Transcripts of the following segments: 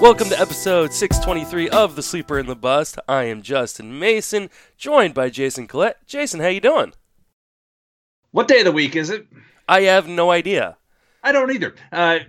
Welcome to episode 623 of The Sleeper and the Bust. I am Justin Mason, joined by Jason Collette. Jason, how you doing? What day of the week is it? I have no idea. I don't either. Uh,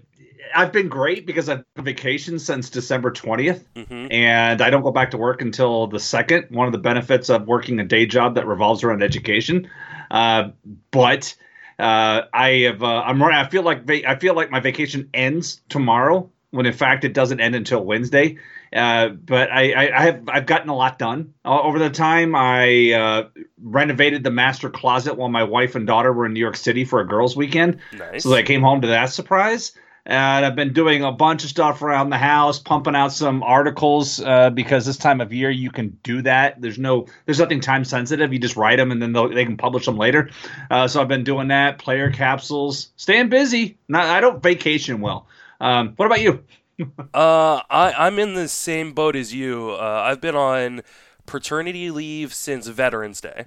I've been great because I've been on vacation since December 20th, Mhm. and I don't go back to work until the second. One of the benefits of working a day job that revolves around education. Uh, but uh, I have uh, I'm I feel like va- I feel like my vacation ends tomorrow when in fact it doesn't end until Wednesday. Uh, but I, I, I have I've gotten a lot done uh, over the time. I uh, renovated the master closet while my wife and daughter were in New York City for a girls' weekend. Nice. So I came home to that surprise. And I've been doing a bunch of stuff around the house, pumping out some articles uh, because this time of year you can do that. There's no, there's nothing time sensitive. You just write them and then they can publish them later. Uh, so I've been doing that. Player capsules, staying busy. Not, I don't vacation well. Um, what about you? Uh, I, I'm in the same boat as you. Uh, I've been on paternity leave since Veterans Day.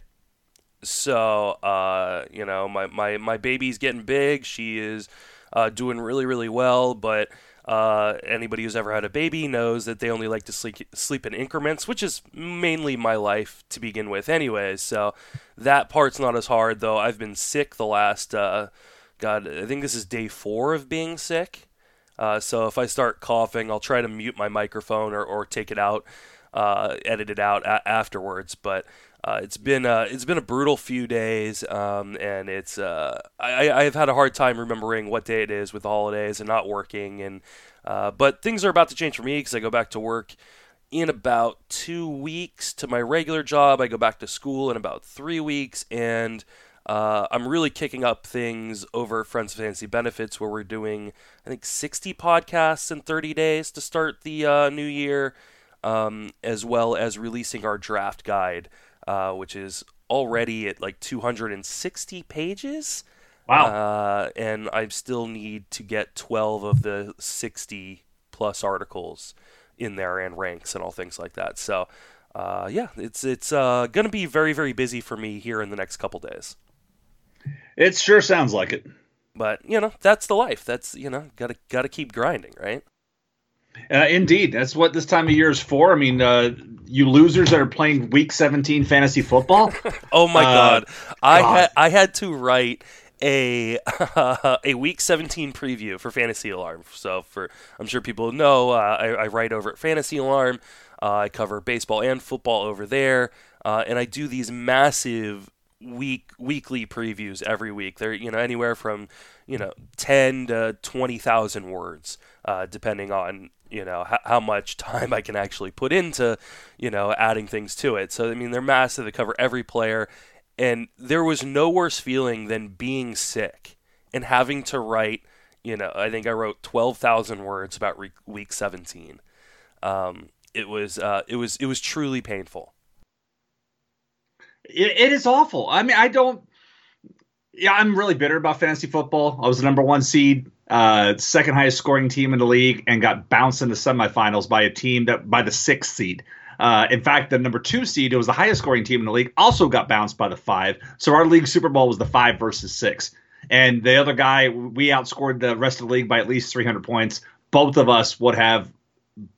So, uh, you know, my, my, my baby's getting big. She is uh, doing really, really well. But uh, anybody who's ever had a baby knows that they only like to sleep, sleep in increments, which is mainly my life to begin with, anyways. So that part's not as hard, though. I've been sick the last, uh, God, I think this is day four of being sick. Uh, so if I start coughing, I'll try to mute my microphone or, or take it out, uh, edit it out a- afterwards. But uh, it's been uh, it's been a brutal few days, um, and it's uh, I, I've had a hard time remembering what day it is with the holidays and not working. And uh, but things are about to change for me because I go back to work in about two weeks to my regular job. I go back to school in about three weeks, and uh, I'm really kicking up things over Friends of Fantasy Benefits, where we're doing, I think, 60 podcasts in 30 days to start the uh, new year, um, as well as releasing our draft guide, uh, which is already at like 260 pages. Wow. Uh, and I still need to get 12 of the 60 plus articles in there and ranks and all things like that. So, uh, yeah, it's it's uh, going to be very very busy for me here in the next couple days. It sure sounds like it. But you know, that's the life. That's you know, gotta gotta keep grinding, right? Uh, indeed, that's what this time of year is for. I mean, uh, you losers that are playing Week 17 fantasy football. Oh my Uh, god, I God. had I had to write a a week 17 preview for Fantasy Alarm. So for I'm sure people know, uh, I, I write over at Fantasy Alarm. Uh, I cover baseball and football over there, uh, and I do these massive week weekly previews every week. They're you know anywhere from you know 10 to 20,000 words, uh, depending on you know how, much time I can actually put into you know adding things to it. So I mean they're massive. They cover every player, and there was no worse feeling than being sick and having to write. You know, I think I wrote 12,000 words about re- week 17. Um, it was uh, it was it was truly painful. It, it is awful. I mean, I don't. Yeah, I'm really bitter about fantasy football. I was the number one seed, uh, second highest scoring team in the league, and got bounced in the semifinals by a team that by the sixth seed. Uh, in fact, the number two seed, it was the highest scoring team in the league, also got bounced by the five. So our league Super Bowl was the five versus six, and the other guy, we outscored the rest of the league by at least 300 points. Both of us would have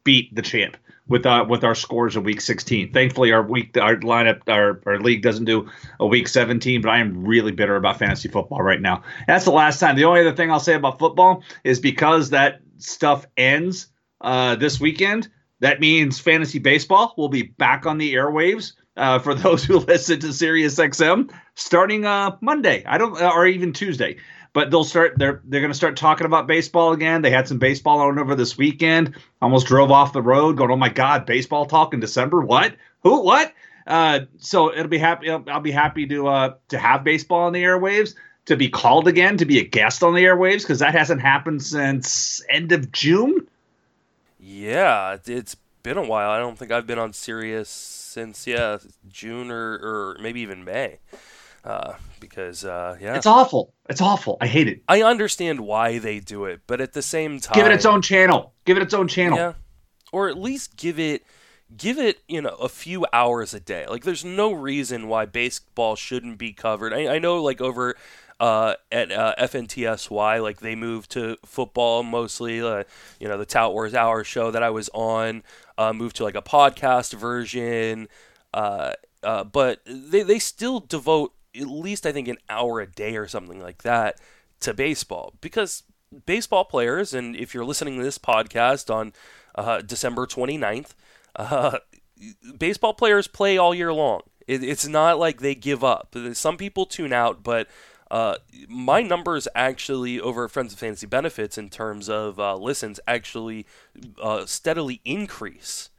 beat the champ with uh, with our scores of week 16. Thankfully, our week our lineup our, our league doesn't do a week 17, but I am really bitter about fantasy football right now. That's the last time. The only other thing I'll say about football is because that stuff ends uh, this weekend. That means fantasy baseball will be back on the airwaves uh, for those who listen to Sirius XM starting uh, Monday. I don't or even Tuesday but they'll start they're they're going to start talking about baseball again. They had some baseball on over this weekend. Almost drove off the road going oh my god baseball talk in december? What? Who? What? Uh, so it'll be happy i'll, be happy to uh, to have baseball on the airwaves to be called again to be a guest on the airwaves because that hasn't happened since end of june. Yeah, it- it's been a while. I don't think I've been on Sirius since yeah June or, or maybe even May. Uh, because uh, yeah, it's awful it's awful i hate it I understand why they do it, but at the same time, give it its own channel give it its own channel Yeah, or at least give it give it you know a few hours a day. Like there's no reason why baseball shouldn't be covered. I, I know like over uh, at uh, FNTSY. Like they moved to football mostly. Uh, you know, the Tout Wars Hour show that I was on uh, moved to like a podcast version. Uh, uh, but they, they still devote at least, I think, an hour a day or something like that to baseball because baseball players, and if you're listening to this podcast on uh, December 29th, uh, baseball players play all year long. It, it's not like they give up. Some people tune out, but uh, my numbers actually over Friends of Fantasy Benefits in terms of uh, listens actually uh, steadily increase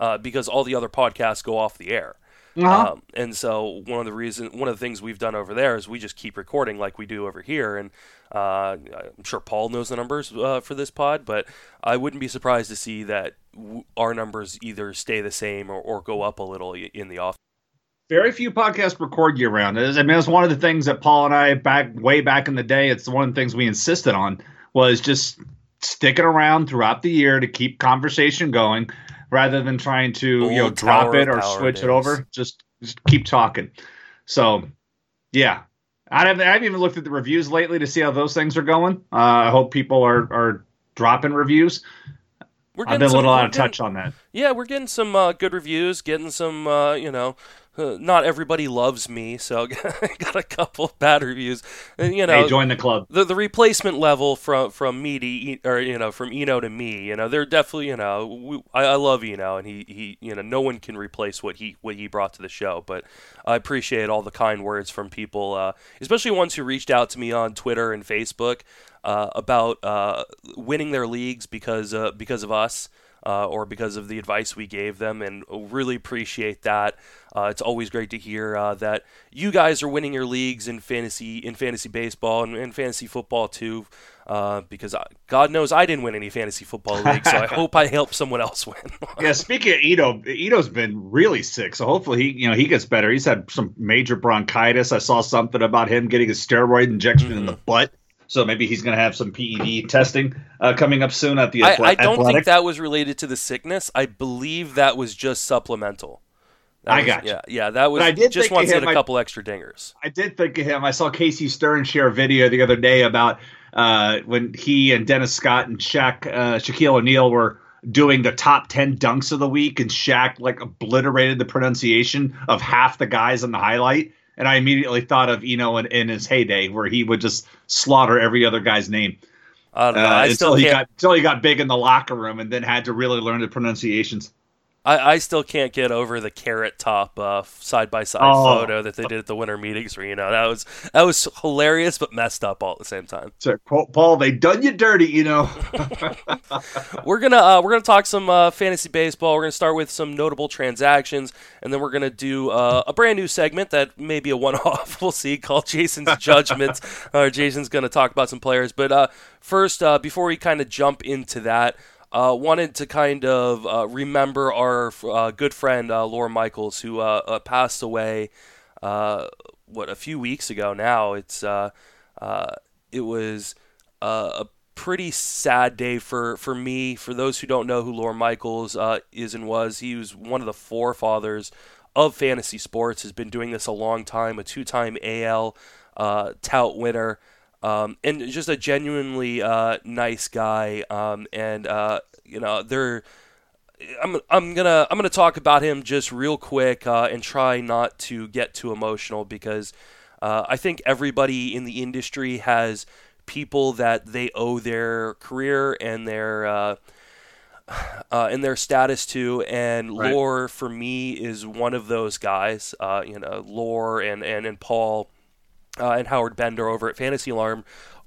uh, because all the other podcasts go off the air. Uh-huh. Um, and so one of the reason, one of the things we've done over there is we just keep recording like we do over here. And uh, I'm sure Paul knows the numbers uh, for this pod, but I wouldn't be surprised to see that w- our numbers either stay the same or, or go up a little in the off. Very few podcasts record year round. I mean, it's one of the things that Paul and I back way back in the day. It's one of the things we insisted on was just sticking around throughout the year to keep conversation going rather than trying to Old you know drop it or switch days. it over. Just just keep talking. So yeah, I haven't, I haven't even looked at the reviews lately to see how those things are going. Uh, I hope people are are dropping reviews. We're I've been some, a little out of getting, touch on that. Yeah, we're getting some uh, good reviews, getting some, uh, you know, not everybody loves me, so I got a couple bad reviews. And, you know, hey, join the club. The the replacement level from from me to or you know from Eno to me, you know, they're definitely you know we, I, I love Eno and he he you know no one can replace what he what he brought to the show. But I appreciate all the kind words from people, uh, especially ones who reached out to me on Twitter and Facebook uh, about uh, winning their leagues because uh, because of us uh, or because of the advice we gave them, and really appreciate that. Uh, it's always great to hear uh, that you guys are winning your leagues in fantasy in fantasy baseball and, and fantasy football too. Uh, because I, God knows I didn't win any fantasy football leagues, so I hope I help someone else win. yeah, speaking of Eno, Eno's been really sick, so hopefully he, you know, he gets better. He's had some major bronchitis. I saw something about him getting a steroid injection mm-hmm. in the butt. So maybe he's going to have some PED testing uh, coming up soon at the. I, I don't think that was related to the sickness. I believe that was just supplemental. That I was, got you. Yeah, yeah, that was. I did just once a couple extra dingers. I did think of him. I saw Casey Stern share a video the other day about uh, when he and Dennis Scott and Shaq, uh, Shaquille O'Neal were doing the top 10 dunks of the week and Shaq like obliterated the pronunciation of half the guys on the highlight and I immediately thought of Eno in, in his heyday, where he would just slaughter every other guy's name. Uh, until he got until he got big in the locker room, and then had to really learn the pronunciations. I, I still can't get over the carrot top side by side photo that they did at the winter meetings arena. That was that was hilarious but messed up all at the same time. So, Paul, they done you dirty, you know. we're gonna uh, we're gonna talk some uh, fantasy baseball. We're gonna start with some notable transactions, and then we're gonna do uh, a brand new segment that may be a one off. We'll see, called Jason's Judgments. uh, Jason's gonna talk about some players, but uh, first, uh, before we kind of jump into that. Uh, wanted to kind of uh, remember our uh, good friend uh, Lawr Michaels, who uh, uh, passed away what a few weeks ago. Now it's it was a pretty sad day for, for me. For those who don't know who Lawr Michaels is and was, he was one of the forefathers of fantasy sports. Has been doing this a long time. A two-time AL tout winner um, and just a genuinely uh, nice guy. Um, and you know, they're. I'm, I'm gonna I'm gonna talk about him just real quick uh, and try not to get too emotional because uh, I think everybody in the industry has people that they owe their career and their uh, uh, and their status to, and right. Lawr for me is one of those guys. Uh, you know, Lawr and and and Paul uh, and Howard Bender over at Fantasy Alarm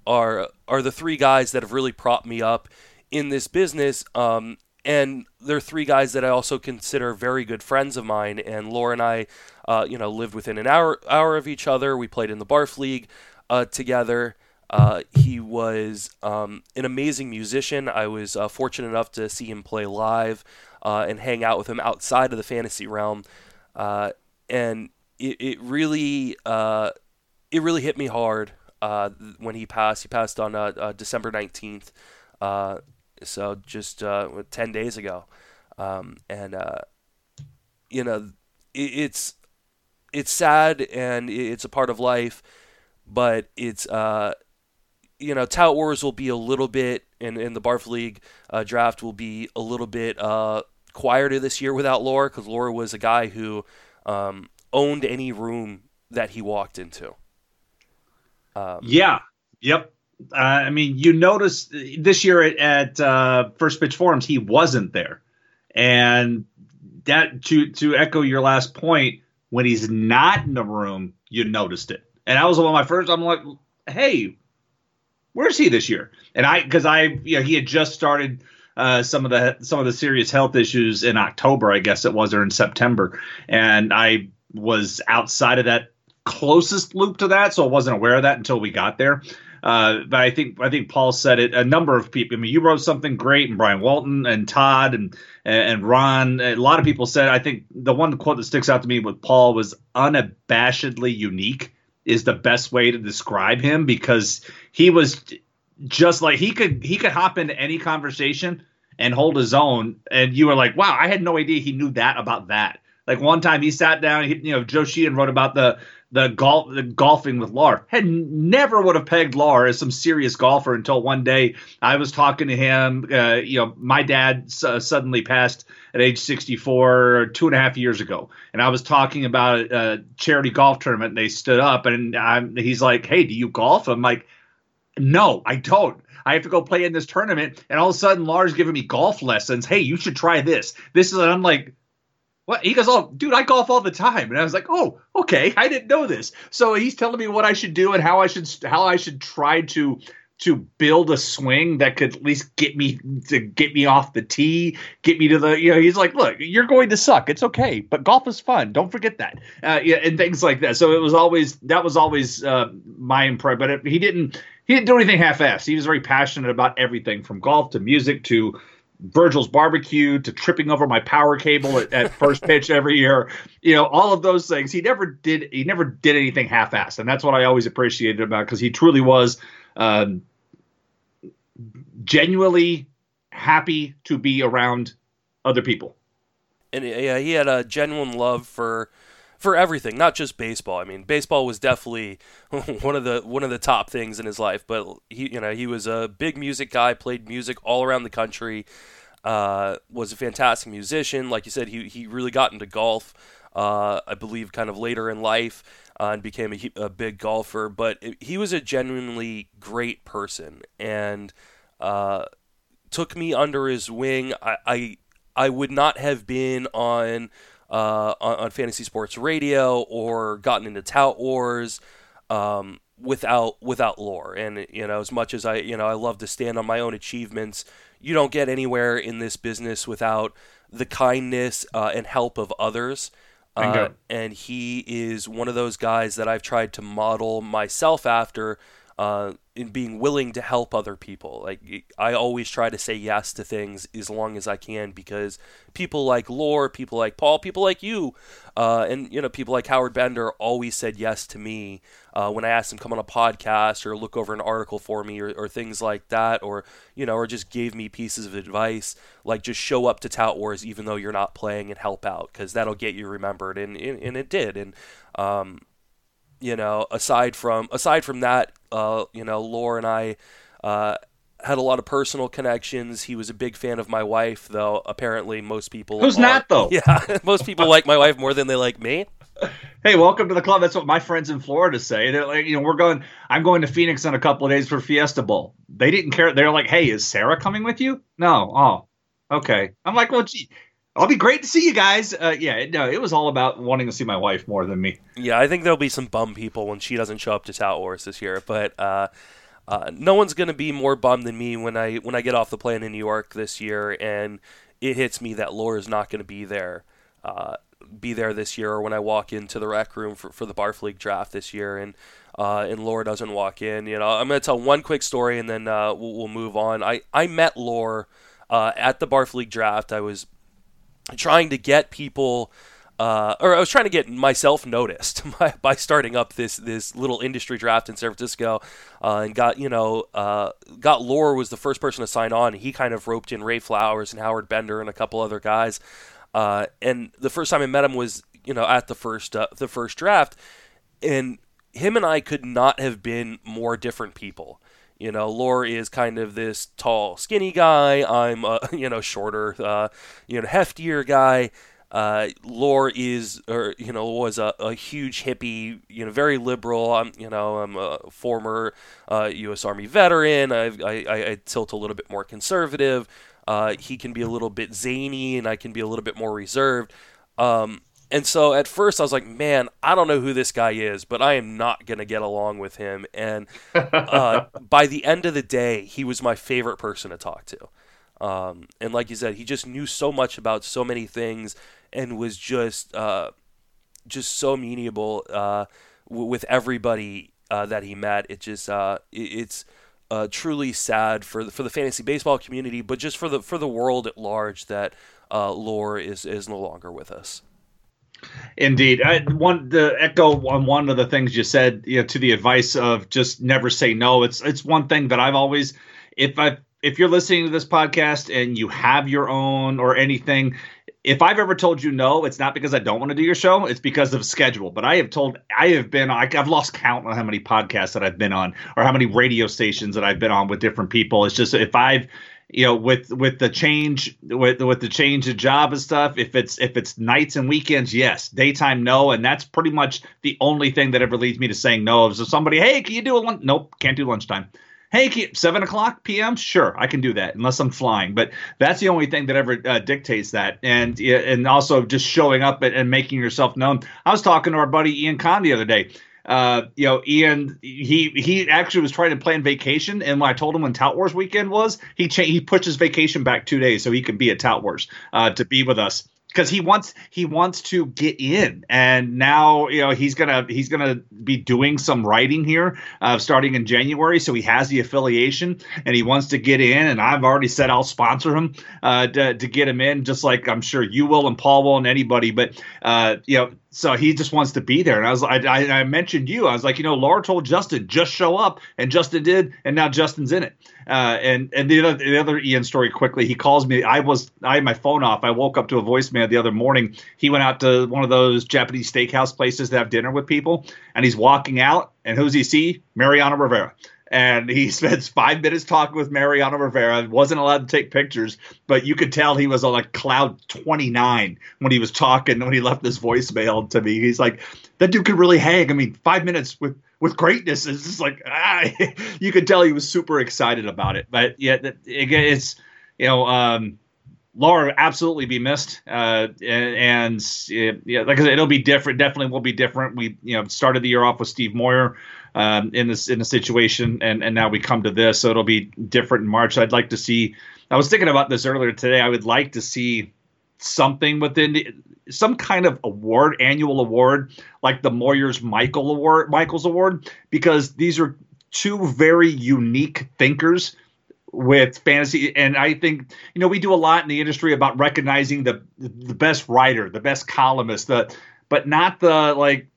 are are the three guys that have really propped me up in this business. Um, and they're three guys that I also consider very good friends of mine. And Lawr and I, uh, you know, lived within an hour hour of each other. We played in the Barf League uh, together. Uh, he was um, an amazing musician. I was uh, fortunate enough to see him play live uh, and hang out with him outside of the fantasy realm. Uh, and it, it really it really hit me hard when he passed. He passed on December 19th, uh, so just uh, 10 days ago. Um, and, uh, you know, it, it's, it's sad and it's a part of life, but it's uh, you know Tout Wars will be a little bit, and, the Barf League uh, draft will be a little bit uh, quieter this year without Lawr because Lawr was a guy who um, owned any room that he walked into. Um, yeah. Yep. Uh, I mean, you notice this year at, at uh, First Pitch Forums, he wasn't there, and that to to echo your last point, when he's not in the room, you noticed it, and that was one of my first. I'm like, hey, where's he this year? And I because I you know he had just started uh, some of the some of the serious health issues in October, I guess it was, or in September, and I was outside of that closest loop to that, so I wasn't aware of that until we got there. Uh, but I think I think Paul said it. A number of people. I mean, you wrote something great, and Brian Walton and Todd and and Ron. A lot of people said. I think the one quote that sticks out to me with Paul was unabashedly unique. Is the best way to describe him because he was just like he could he could hop into any conversation and hold his own, and you were like, wow, I had no idea he knew that about that. Like one time he sat down, he, you know, Joe Sheehan wrote about the the golf the golfing with Lawr. Had never would have pegged Lawr as some serious golfer until one day I was talking to him. Uh, you know, my dad uh, suddenly passed at age 64 two and a half years ago, and I was talking about a charity golf tournament. And they stood up, and I'm, he's like, "Hey, do you golf?" I'm like, "No, I don't." I have to go play in this tournament, and all of a sudden, Lawr's giving me golf lessons. Hey, you should try this. This is, I'm like, what? He goes, oh, dude, I golf all the time, and I was like, oh, okay, I didn't know this. So he's telling me what I should do and how I should how I should try to to build a swing that could at least get me to get me off the tee, get me to the you know. He's like, look, you're going to suck. It's okay, but golf is fun. Don't forget that. Uh, yeah, and things like that. So it was always that was always uh, my impression. But it, he didn't he didn't do anything half-assed. He was very passionate about everything from golf to music to Virgil's barbecue to tripping over my power cable at, at first pitch every year. You know, all of those things. He never did. He never did anything half-assed, and that's what I always appreciated about because he truly was um, genuinely happy to be around other people. And yeah, he had a genuine love for for everything, not just baseball. I mean, baseball was definitely one of the one of the top things in his life. But he, you know, he was a big music guy, played music all around the country. Uh, was a fantastic musician. Like you said, he he really got into golf. Uh, I believe kind of later in life uh, and became a, a, big golfer. But it, he was a genuinely great person and uh, took me under his wing. I, I I would not have been on uh, on, on, fantasy sports radio or gotten into tout wars um, without without Lawr. And you know, as much as I you know I love to stand on my own achievements, you don't get anywhere in this business without the kindness uh, and help of others. Uh, and he is one of those guys that I've tried to model myself after uh, in being willing to help other people. Like I always try to say yes to things as long as I can because people like Lawr, people like Paul, people like you, uh, and you know people like Howard Bender always said yes to me uh, when I asked them to come on a podcast or look over an article for me or, or, things like that, or you know, or just gave me pieces of advice like just show up to Tout Wars even though you're not playing and help out because that'll get you remembered, and, and, and it did, and um, you know, aside from aside from that, uh, you know, Lawr and I uh, had a lot of personal connections. He was a big fan of my wife, though. Apparently, most people who's are, not though. Yeah, most people like my wife more than they like me. Hey, welcome to the club. That's what my friends in Florida say. They're like, you know, we're going. I'm going to Phoenix in a couple of days for Fiesta Bowl. They didn't care. They're like, hey, is Sarah coming with you? No. Oh, okay. I'm like, well, gee, I'll be great to see you guys. Uh, yeah, no, it was all about wanting to see my wife more than me. Yeah, I think there'll be some bum people when she doesn't show up to Tout Wars this year, but uh, uh, no one's gonna be more bummed than me when I when I get off the plane in New York this year and it hits me that Lawr's not gonna be there. Uh, be there this year, or when I walk into the rec room for, for the Barf League draft this year, and uh, and Lawr doesn't walk in. You know, I'm gonna tell one quick story, and then uh, we'll, we'll, move on. I I met Lawr at the Barf League draft. I was trying to get people. Uh, or I was trying to get myself noticed by, by, starting up this this little industry draft in San Francisco, uh, and got you know uh, got Lawr was the first person to sign on. He kind of roped in Ray Flowers and Howard Bender and a couple other guys. Uh, and the first time I met him was you know at the first uh, the first draft, and him and I could not have been more different people. You know, Lawr is kind of this tall, skinny guy. I'm a you know shorter, uh, you know heftier guy. Uh, Lawr is, or you know, was a, a, huge hippie. You know, very liberal. I'm, you know, I'm a former uh, U.S. Army veteran. I, I, I, tilt a little bit more conservative. Uh, he can be a little bit zany, and I can be a little bit more reserved. Um, and so at first I was like, man, I don't know who this guy is, but I am not going to get along with him. And uh, by the end of the day, he was my favorite person to talk to. Um, and like you said, he just knew so much about so many things and was just uh, just so amenable uh, w- with everybody uh, that he met. It just uh, it, it's uh, truly sad for the, for the fantasy baseball community, but just for the for the world at large that Lawr is is no longer with us. Indeed, I want to echo on one of the things you said. You know, to the advice of just never say no. It's it's one thing that I've always, if I if you're listening to this podcast and you have your own or anything, if I've ever told you no, it's not because I don't want to do your show. It's because of schedule. But I have told, I have been, I've lost count on how many podcasts that I've been on or how many radio stations that I've been on with different people. It's just if I've you know with with the change with with the change of job and stuff if it's if it's nights and weekends yes. Daytime no. And that's pretty much the only thing that ever leads me to saying no. Is if somebody hey can you do a lunch nope can't do lunchtime. Hey seven o'clock pm sure i can do that unless i'm flying. But that's the only thing that ever uh, dictates that. And and also just showing up and, and making yourself known. I was talking to our buddy ian Kahn the other day uh, you know, Ian, he he actually was trying to plan vacation, and when I told him when Tout Wars weekend was, he cha- he pushed his vacation back two days so he could be at Tout Wars uh, to be with us. Because he wants he wants to get in. And now you know he's gonna he's gonna be doing some writing here uh, starting in january. So he has the affiliation and he wants to get in. And i've already said i'll sponsor him uh, to, to get him in just like i'm sure you will and paul will and anybody. But uh, you know so he just wants to be there. And I was I, I, I mentioned you. I was like, you know, Lawr told Justin just show up, and Justin did, and now Justin's in it. Uh, and and the other the other Ian story quickly. He calls me. I was I had my phone off. I woke up to a voicemail the other morning. He went out to one of those Japanese steakhouse places to have dinner with people, and he's walking out, and who's he see? Mariano Rivera and he spends five minutes talking with Mariano Rivera. wasn't allowed to take pictures, but you could tell he was on like cloud 29 when he was talking when he left this voicemail to me. He's like, that dude could really hang. I mean, five minutes with with greatness is just like ah. you could tell he was super excited about it. But yeah, again, it's you know. um Lawr absolutely be missed, uh, and, and yeah, like I said, it'll be different. Definitely will be different. We you know started the year off with Steve Moyer, um, in this in a situation, and and now we come to this, so it'll be different in March. I'd like to see. I was thinking about this earlier today. I would like to see something within the, some kind of award, annual award, like the Moyers Michael Award, Michaels Award, because these are two very unique thinkers with fantasy and i think you know we do a lot in the industry about recognizing the the best writer the best columnist the but not the like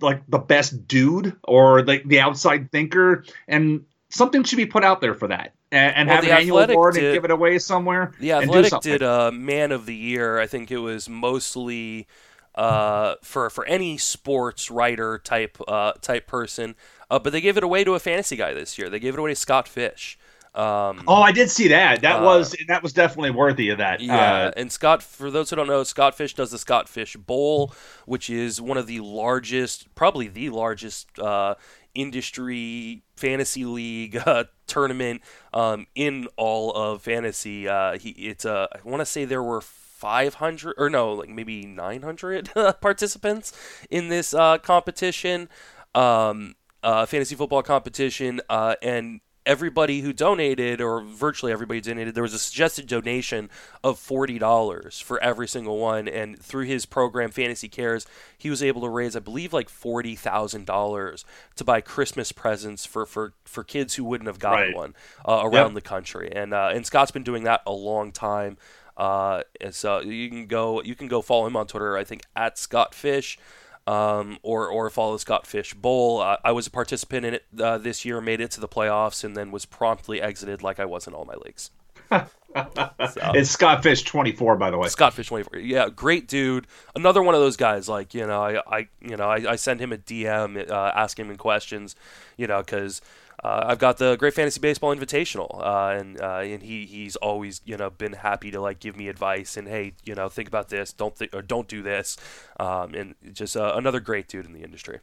like the best dude or like the, outside thinker, and something should be put out there for that. And, and well, have an annual award did, and give it away somewhere. The Athletic did a uh, Man of the Year. I think it was mostly uh, for for any sports writer type uh, type person. Uh, but they gave it away to a fantasy guy this year. They gave it away to Scott Fish. Um, oh, I did see that. That uh, was that was definitely worthy of that. Yeah, uh, and Scott, for those who don't know, Scott Fish does the Scott Fish Bowl, which is one of the largest, probably the largest uh, industry fantasy league uh, tournament um, in all of fantasy. Uh, he, it's a, I want to say there were 500 or no, like maybe 900 participants in this uh, competition. Um, uh, fantasy football competition, uh, and everybody who donated, or virtually everybody donated, there was a suggested donation of $40 for every single one. And through his program, Fantasy Cares, he was able to raise, I believe, like $40,000 to buy Christmas presents for, for, for kids who wouldn't have gotten right. one uh, around yep. the country. And, uh, and Scott's been doing that a long time. Uh, and so you can go you can go follow him on Twitter. I think at Scott Fish um, or or follow Scott Fish Bowl. Uh, I was a participant in it uh, this year, made it to the playoffs, and then was promptly exited like I was in all my leagues. so. It's Scott Fish 24, by the way. Scott Fish 24. Yeah, great dude. Another one of those guys. Like you know, I, I you know, I, I send him a DM, uh, asking him questions, you know, because. Uh, I've got the Great Fantasy Baseball Invitational, uh, and uh, and he he's always you know been happy to like give me advice and hey you know think about this, don't th- or don't do this, um, and just uh, another great dude in the industry.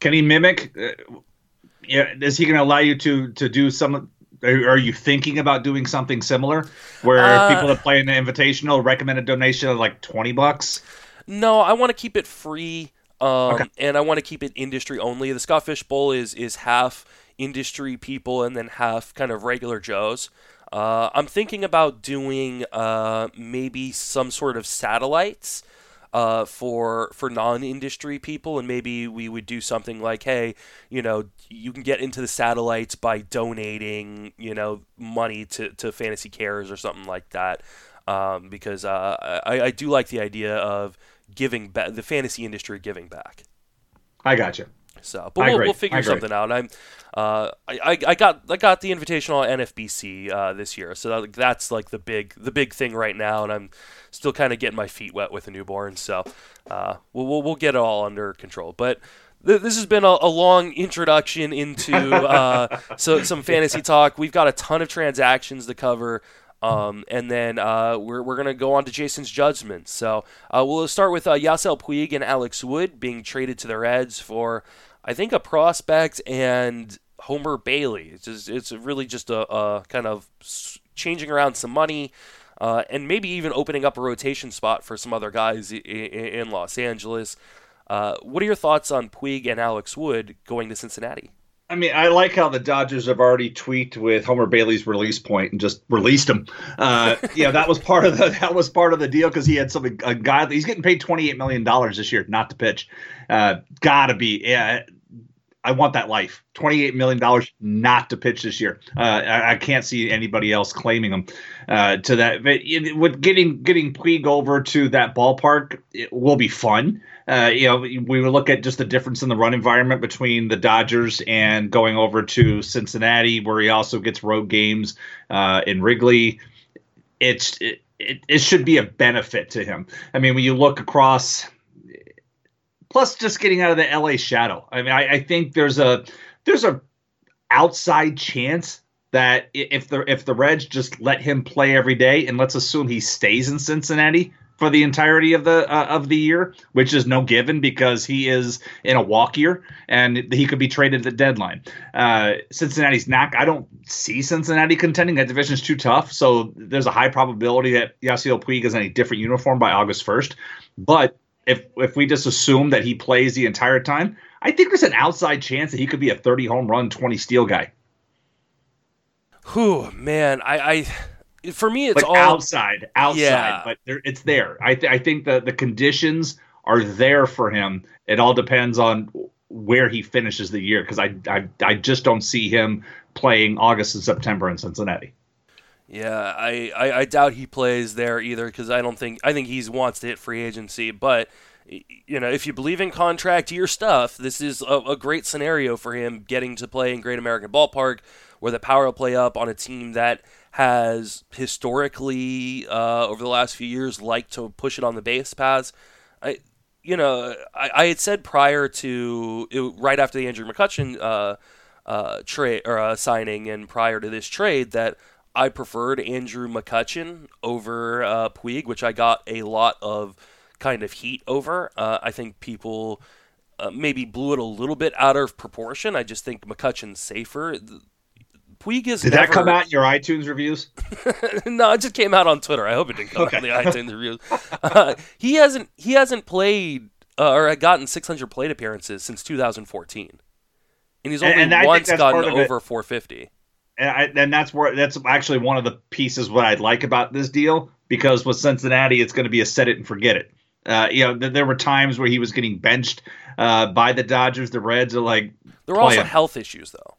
Can he mimic? Uh, yeah, is he going to allow you to to do some are you thinking about doing something similar where uh, people that play in the invitational recommend a donation of like 20 bucks? No, I want to keep it free. Um, okay. and I want to keep it industry only. The Scott Fish Bowl is is half industry people and then half kind of regular Joes. Uh, I'm thinking about doing uh, maybe some sort of satellites uh, for for non-industry people, and maybe we would do something like, hey, you know, you can get into the satellites by donating, you know, money to, to Fantasy Cares or something like that, um, because uh, I, I do like the idea of giving back the fantasy industry giving back. I got you. So, but we'll, we'll, figure something out. I'm, uh, I, I got I got the invitational NFBC uh, this year, so that, that's like the big the big thing right now, and I'm still kind of getting my feet wet with a newborn. So, uh, we'll, we'll, we'll get it all under control. But th- this has been a, a long introduction into uh, so some fantasy talk. We've got a ton of transactions to cover. Um, and then uh, we're, we're going to go on to Jason's judgment. So uh, we'll start with uh, Yasiel Puig and Alex Wood being traded to the Reds for, I think, a prospect and Homer Bailey. It's just, it's really just a, a kind of changing around some money. Uh, and maybe even opening up a rotation spot for some other guys in, in Los Angeles. Uh, what are your thoughts on Puig and Alex Wood going to Cincinnati? I mean, I like how the Dodgers have already tweaked with Homer Bailey's release point and just released him. Uh, yeah, that was part of the that was part of the deal because he had some a guy. He's getting paid twenty eight million dollars this year not to pitch. Uh, gotta be. Yeah, I want that life. Twenty eight million dollars not to pitch this year. Uh, I, I, can't see anybody else claiming him uh, to that. But with getting getting Puig over to that ballpark, it will be fun uh, you know, we would look at just the difference in the run environment between the Dodgers and going over to Cincinnati, where he also gets road games uh, in Wrigley. It's it, it, it should be a benefit to him. I mean, when you look across, plus just getting out of the LA shadow. I mean, I, I think there's a there's a outside chance that if the if the Reds just let him play every day, and let's assume he stays in Cincinnati for the entirety of the uh, of the year, which is no given because he is in a walk year and he could be traded at the deadline. Uh, Cincinnati's not. I don't see Cincinnati contending. That division is too tough. So there's a high probability that Yasiel Puig is in a different uniform by August 1st. But if if we just assume that he plays the entire time, I think there's an outside chance that he could be a 30 home run, 20 steal guy. Whew, man, I, I for me, it's like all outside, outside, yeah. but there, it's there. I, th- I think the the conditions are there for him. It all depends on where he finishes the year because I, I I just don't see him playing August and September in Cincinnati. Yeah, I, I, I doubt he plays there either because I don't think I think he wants to hit free agency. But you know, if you believe in contract year stuff, this is a, a great scenario for him getting to play in Great American Ballpark, where the power play up on a team that has historically uh, over the last few years liked to push it on the base paths. I, you know, I, I had said prior to it, right after the Andrew McCutchen uh, uh, trade or uh, signing and prior to this trade that I preferred Andrew McCutchen over uh, Puig, which I got a lot of kind of heat over. Uh, I think people. Uh, maybe blew it a little bit out of proportion. I just think McCutchen's safer. Puig is. Did never... that come out in your iTunes reviews? no, it just came out on Twitter. I hope it didn't come okay. out in the iTunes reviews. Uh, he hasn't he hasn't played uh, or gotten 600 plate appearances since 2014, and he's only and, and once gotten over 450. And, I, and that's where that's actually one of the pieces what I'd like about this deal because with Cincinnati, it's going to be a set it and forget it. Uh, you know, th- there were times where he was getting benched uh, by the Dodgers. The Reds are like. There were also health issues, though.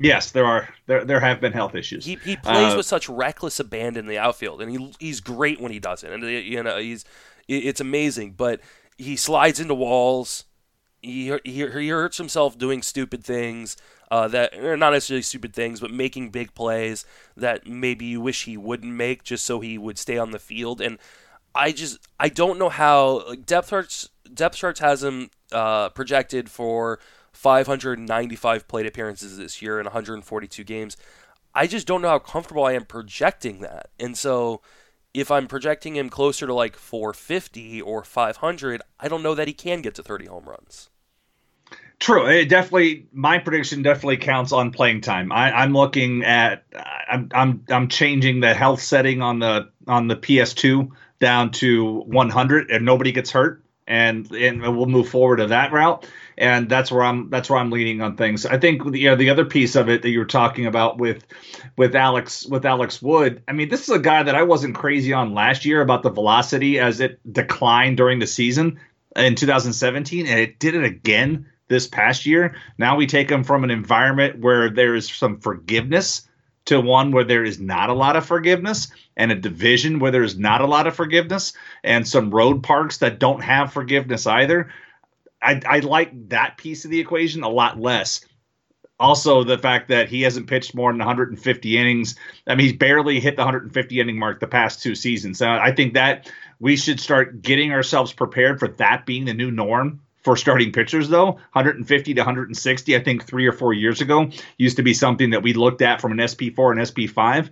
Yes, there are. There there have been health issues. He, he plays uh, with such reckless abandon in the outfield, and he he's great when he does it. And you know he's it's amazing, but he slides into walls. He he, he hurts himself doing stupid things. uh, that are not necessarily stupid things, but making big plays that maybe you wish he wouldn't make just so he would stay on the field. And I just I don't know how like depth charts depth charts has him uh, projected for 595 plate appearances this year in 142 games. I just don't know how comfortable I am projecting that. And so if I'm projecting him closer to like 450 or 500, I don't know that he can get to 30 home runs. True. It definitely, my prediction definitely counts on playing time. I, am looking at, I'm, I'm, I'm changing the health setting on the on the PS2 down to 100, and nobody gets hurt, and and we'll move forward to that route. And that's where I'm that's where I'm leaning on things. I think you know, the other piece of it that you were talking about with with Alex with Alex Wood. I mean, this is a guy that I wasn't crazy on last year about the velocity as it declined during the season in 2017, and it did it again this past year. Now we take him from an environment where there is some forgiveness to one where there is not a lot of forgiveness and a division where there's not a lot of forgiveness and some road parks that don't have forgiveness either. I, I like that piece of the equation a lot less. Also, the fact that he hasn't pitched more than 150 innings. I mean, he's barely hit the 150 inning mark the past two seasons. I think that we should start getting ourselves prepared for that being the new norm for starting pitchers though 150 to 160 i think three or four years ago used to be something that we looked at from an sp4 and sp5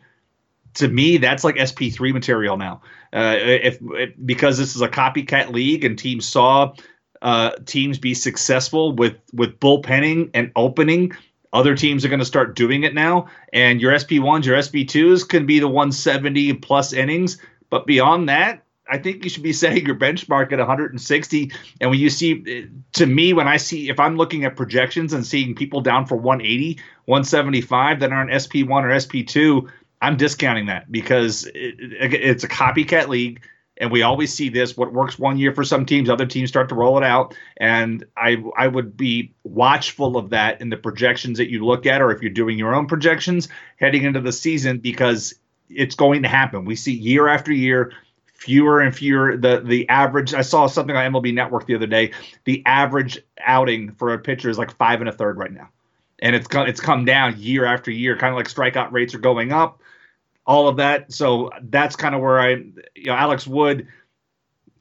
to me that's like sp3 material now uh, if, if, because this is a copycat league and teams saw uh, teams be successful with with bullpenning and opening other teams are going to start doing it now and your sp1s your sp2s can be the 170 plus innings but beyond that I think you should be setting your benchmark at 160. And when you see, to me, when I see, if I'm looking at projections and seeing people down for 180, 175 that aren't SP1 or SP2, I'm discounting that because it, it's a copycat league. And we always see this. What works one year for some teams, other teams start to roll it out. And I I would be watchful of that in the projections that you look at, or if you're doing your own projections heading into the season, because it's going to happen. We see year after year fewer and fewer the the average i saw something on mlb network the other day the average outing for a pitcher is like five and a third right now and it's come it's come down year after year kind of like strikeout rates are going up all of that so that's kind of where i you know alex wood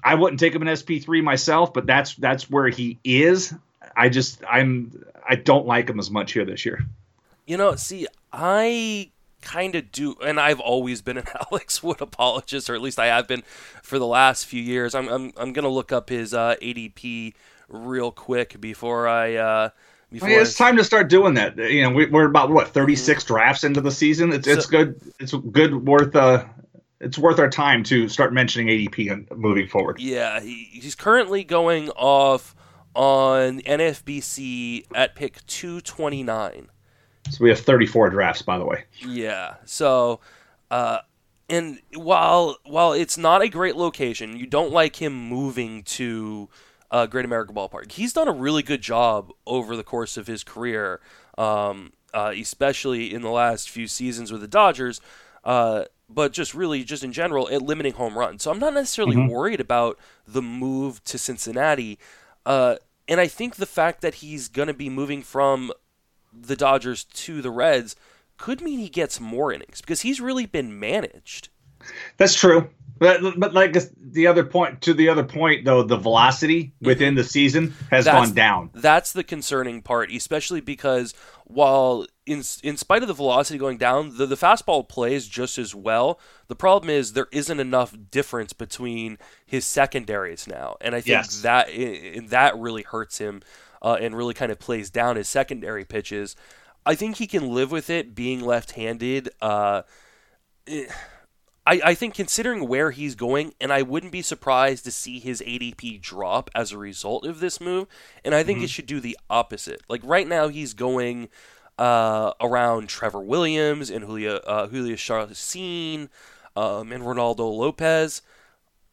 i wouldn't take him in sp3 myself but that's that's where he is i just i'm i don't like him as much here this year you know see i kind of do, and I've always been an Alex Wood apologist, or at least I have been for the last few years. I'm I'm, I'm gonna look up his uh, ADP real quick before I. Uh, before it's time to start doing that. You know, we, are about what 36 mm-hmm. drafts into the season. It's so, it's good. It's good worth uh it's worth our time to start mentioning ADP and moving forward. Yeah, he, he's currently going off on NFBC at pick 229. So we have 34 drafts, by the way. Yeah. So, uh, and while while it's not a great location, you don't like him moving to uh, Great American Ballpark. He's done a really good job over the course of his career, um, uh, especially in the last few seasons with the Dodgers. Uh, but just really, just in general, at limiting home runs. So I'm not necessarily mm-hmm. worried about the move to Cincinnati. Uh, and I think the fact that he's going to be moving from the Dodgers to the Reds could mean he gets more innings because he's really been managed. That's true. But, but like the other point to the other point though, the velocity within the season has that's, gone down. That's the concerning part, especially because while in in spite of the velocity going down, the, the fastball plays just as well. The problem is there isn't enough difference between his secondaries now, and I think yes. that that really hurts him uh, and really kind of plays down his secondary pitches. I think he can live with it being left-handed. Uh, I, I think considering where he's going, and I wouldn't be surprised to see his ADP drop as a result of this move. And I think mm-hmm. it should do the opposite. Like right now, he's going uh, around Trevor Williams and Julio uh, Chacin um, and Reynaldo Lopez.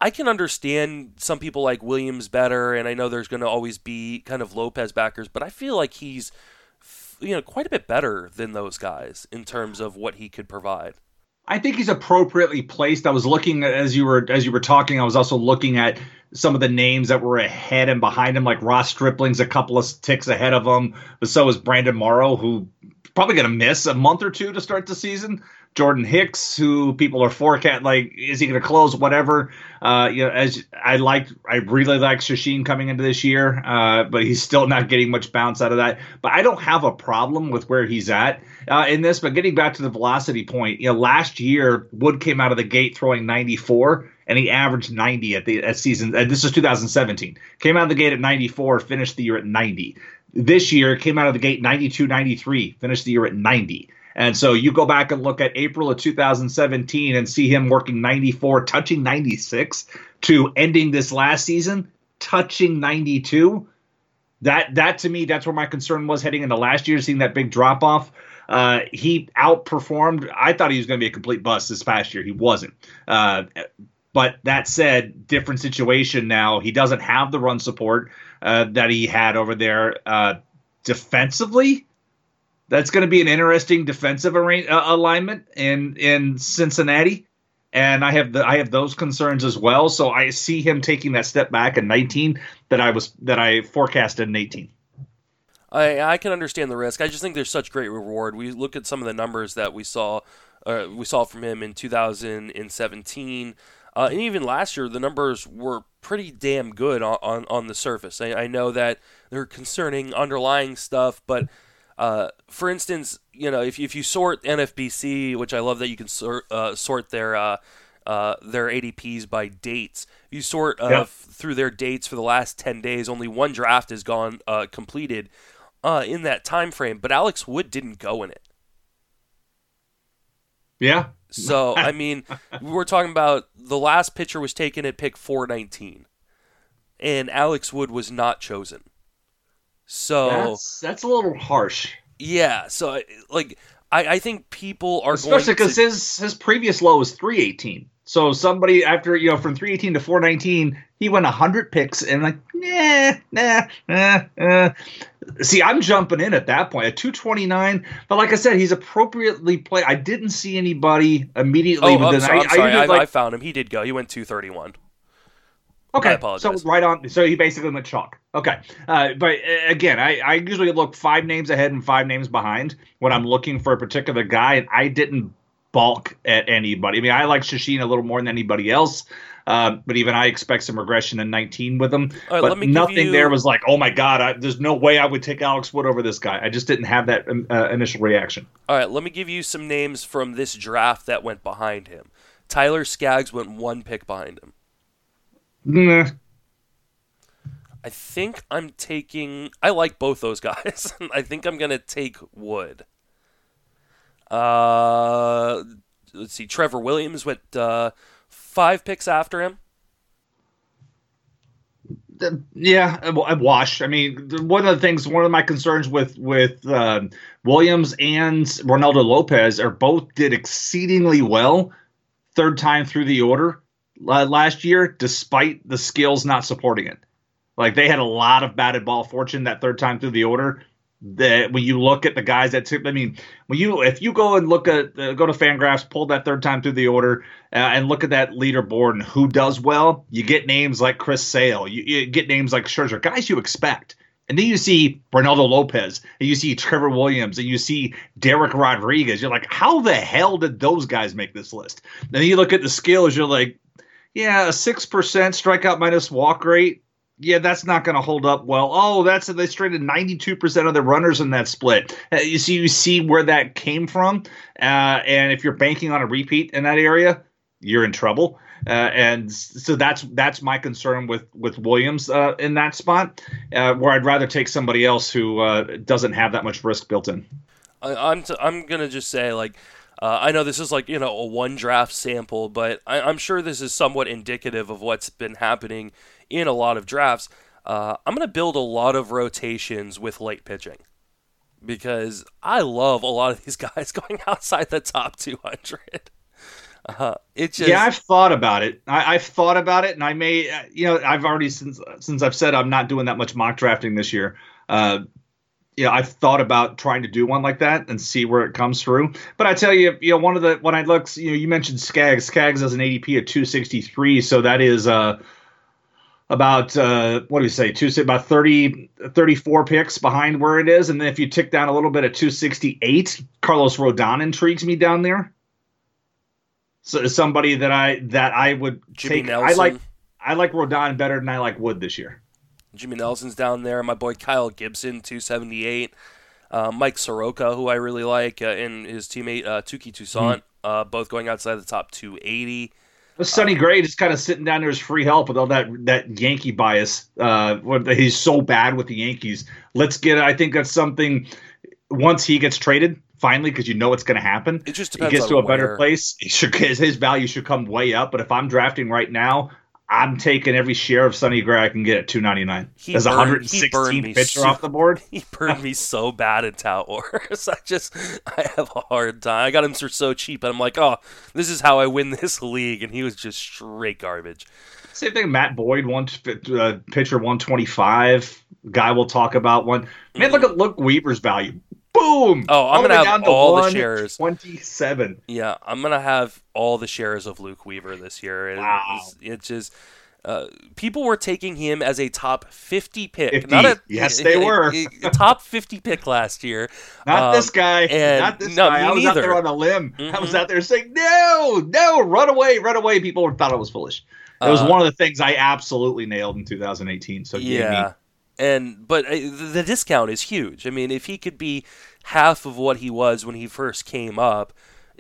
I can understand some people like Williams better, and I know there's going to always be kind of Lopez backers, but I feel like he's you know quite a bit better than those guys in terms of what he could provide. I think he's appropriately placed. I was looking as you were as you were talking. I was also looking at some of the names that were ahead and behind him, like Ross Stripling's a couple of ticks ahead of him, but so is Brandon Morrow, who probably going to miss a month or two to start the season. Jordan Hicks, who people are forecast like, is he going to close? Whatever. Uh, you know, as I like, I really like Chacin coming into this year, uh, but he's still not getting much bounce out of that. But I don't have a problem with where he's at uh, in this. But getting back to the velocity point, you know, last year Wood came out of the gate throwing 94 and he averaged 90 at the at season. And this is 2017. Came out of the gate at 94, finished the year at 90. This year came out of the gate 92, 93, finished the year at 90. And so you go back and look at April of 2017 and see him working 94, touching 96, to ending this last season touching 92. That that to me, that's where my concern was heading into last year, seeing that big drop off. Uh, he outperformed. I thought he was going to be a complete bust this past year. He wasn't. Uh, but that said, different situation now. He doesn't have the run support uh, that he had over there uh, defensively that's going to be an interesting defensive arra- uh, alignment in in Cincinnati, and I have the I have those concerns as well. So I see him taking that step back in 19 that I was that I forecasted in 18. I I can understand the risk. I just think there's such great reward. We look at some of the numbers that we saw uh, we saw from him in 2017. Uh, and even last year, the numbers were pretty damn good on, on, on the surface. I, I know that there are concerning underlying stuff, but uh, for instance, you know, if, if you sort NFBC, which I love that you can sort, uh, sort their uh, uh their ADPs by dates. If you sort uh, yep. through their dates for the last ten days, only one draft has gone uh, completed in that time frame. But Alex Wood didn't go in it. Yeah. So I mean, we're talking about the last pitcher was taken at pick four nineteen, and Alex Wood was not chosen. So that's, that's a little harsh. Yeah. So like I, I think people are especially because to... his his previous low was three eighteen. So somebody after you know from three eighteen to four nineteen, he went hundred picks and like nah nah nah. nah. See, I'm jumping in at that point at 229. But like I said, he's appropriately played. I didn't see anybody immediately. Oh, I'm sorry. I, I'm sorry. I, I, like, I, found him. He did go. He went 231. Okay, so right on. So he basically went chalk. Okay, uh, but uh, again, I, I usually look five names ahead and five names behind when I'm looking for a particular guy, and I didn't balk at anybody. I mean, I like Chacin a little more than anybody else, uh, but even I expect some regression in 19 with him. Right, but nothing you... there was like, oh my god, I, there's no way I would take Alex Wood over this guy. I just didn't have that um, uh, initial reaction. All right, let me give you some names from this draft that went behind him. Tyler Skaggs went one pick behind him. Nah. I think I'm taking. I like both those guys. I think I'm gonna take Wood. Uh, let's see. Trevor Williams went uh, five picks after him. Yeah, I wash. I mean, one of the things, one of my concerns with with uh, Williams and Reynaldo Lopez are both did exceedingly well third time through the order uh, last year, despite the skills not supporting it. Like they had a lot of batted ball fortune that third time through the order. That when you look at the guys that took, I mean, when you if you go and look at uh, go to Fangraphs, pull that third time through the order, uh, and look at that leaderboard and who does well, you get names like Chris Sale, you, you get names like Scherzer, guys you expect. And then you see Reynaldo Lopez, and you see Trevor Williams, and you see Dereck Rodriguez. You're like, how the hell did those guys make this list? And then you look at the skills, you're like, yeah, a six percent strikeout minus walk rate. Yeah, that's not going to hold up well. Oh, that's they two percent of the runners in that split. Uh, you see, you see where that came from, uh, and if you're banking on a repeat in that area, you're in trouble. Uh, and so that's that's my concern with with Williams uh, in that spot, uh, where I'd rather take somebody else who uh, doesn't have that much risk built in. I, I'm t- I'm gonna just say like uh, I know this is like you know a one draft sample, but I, am sure this is somewhat indicative of what's been happening in a lot of drafts. Uh, I'm going to build a lot of rotations with late pitching because I love a lot of these guys going outside the top 200. Uh, it just yeah, I've thought about it. I, have thought about it, and I may, uh, you know, I've already since since I've said I'm not doing that much mock drafting this year. Uh, you know, I've thought about trying to do one like that and see where it comes through. But I tell you, you know, one of the when I look, you know, you mentioned Skaggs. Skaggs has an ADP of 263, so that is uh about uh what do you say, two about 30 34 picks behind where it is. And then if you tick down a little bit at 268, Carlos Rodon intrigues me down there. So somebody that I that I would Jimmy take Nelson. I like I like Rodon better than I like Wood this year. Jimmy Nelson's down there. My boy Kyle Gibson, 278. Uh, Mike Soroka, who I really like, uh, and his teammate uh, Touki Toussaint, uh, both going outside the top 280. But Sonny Gray just kind of sitting down there as free help with all that that Yankee bias. Uh, he's so bad with the Yankees. Let's get. I think that's something. Once he gets traded, finally, because you know it's going to happen. It just He gets to a better place. He should, his, his value should come way up. But if I'm drafting right now, I'm taking every share of Sonny Gray I can get at 299. He There's a he 116 pitcher so- off the board. He burned me so bad in Tout Wars. I just, I have a hard time. I got him for so cheap, and I'm like, oh, this is how I win this league, and he was just straight garbage. Same thing. Matt Boyd, one uh, pitcher, 125. Guy we'll talk about one. Man, look at Luke Weaver's value. Boom. Oh, I'm All gonna have to all the shares. Twenty-seven. Yeah, I'm gonna have all the shares of Luke Weaver this year. and Wow. It's, it's just. Uh, people were taking him as a top 50 pick, 50. not a Yes, they were. a, a top 50 pick last year. Not Um, this guy. and- Not this no, guy. I was out there on a limb. I was Mhm. out there saying, no, no, run away, run away. People thought I was foolish. It was Uh, one of the things I absolutely nailed in 2018. So it gave me Yeah, and but uh, the discount is huge. I mean, if he could be half of what he was when he first came up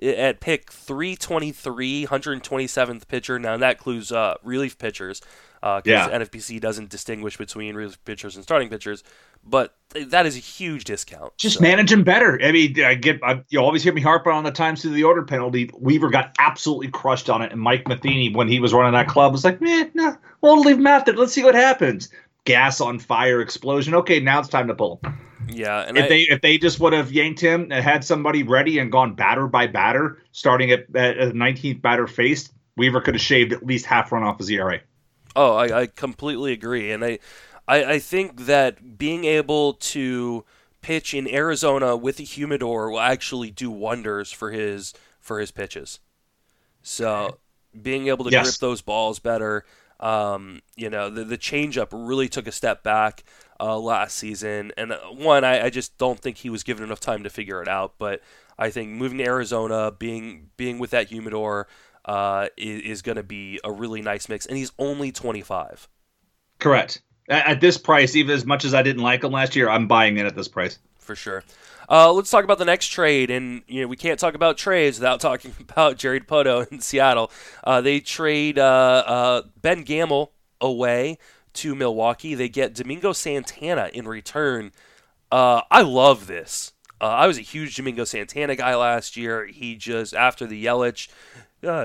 at pick 323, 127th pitcher. Now that includes uh, relief pitchers, because Yeah. NFBC doesn't distinguish between relief pitchers and starting pitchers. But that is a huge discount. just So- manage him better. I mean, I get I, you always hear me harping on the times to the order penalty. Weaver got absolutely crushed on it, and Mike Matheny, when he was running that club, was like, "Man, no, we'll leave him out there. Let's see what happens." Gas on fire, explosion. Okay, now it's time to pull. yeah, and If I- they if they just would have yanked him and had somebody ready and gone batter by batter, starting at at a 19th batter faced, Weaver could have shaved at least half run off his ERA. Oh, I, I completely agree, and I, I, I think that being able to pitch in Arizona with a humidor will actually do wonders for his for his pitches. So, being able to Yes. grip those balls better, um, you know, the the changeup really took a step back uh, last season, and uh, one, I, I just don't think he was given enough time to figure it out. But I think moving to Arizona, being being with that humidor. Uh, is, is going to be a really nice mix, and he's only 25. Correct. At, at this price, even as much as I didn't like him last year, I'm buying in at this price. for sure. Uh, let's talk about the next trade, and you know we can't talk about trades without talking about Jerry Dipoto in Seattle. Uh, they trade uh, uh, Ben Gamel away to Milwaukee. They get Domingo Santana in return. Uh, I love this. Uh, I was a huge Domingo Santana guy last year. He just after the Yelich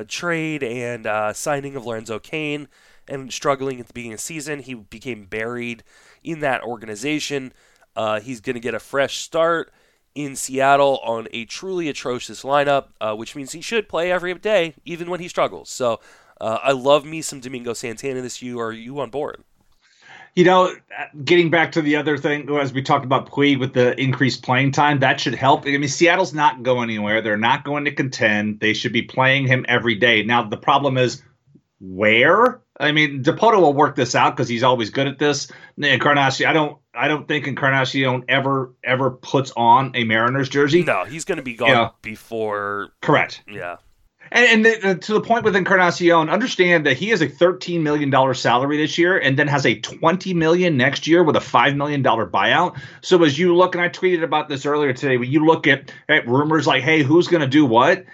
trade and signing of Lorenzo Cain and struggling at the beginning of the season, he became buried in that organization. He's going to get a fresh start in Seattle on a truly atrocious lineup, uh, which means he should play every day, even when he struggles. So uh, I love me some Domingo Santana this year. Are you on board? You know, getting back to the other thing, as we talked about Puig with the increased playing time, that should help. I mean, Seattle's not going anywhere. They're not going to contend. They should be playing him every day. Now, the problem is where? I mean, Dipoto will work this out because he's always good at this. Encarnacion, I don't, I don't think Encarnacion ever, ever puts on a Mariners jersey. No, he's going to be gone Yeah. before. Correct. Yeah. And, and the, the- uh, to the point with Encarnacion, understand that he has a $13 million salary this year and then has a 20 million next year with a $5 million buyout. So as you look, and I tweeted about this earlier today, when you look at, at rumors like, hey, who's going to do what?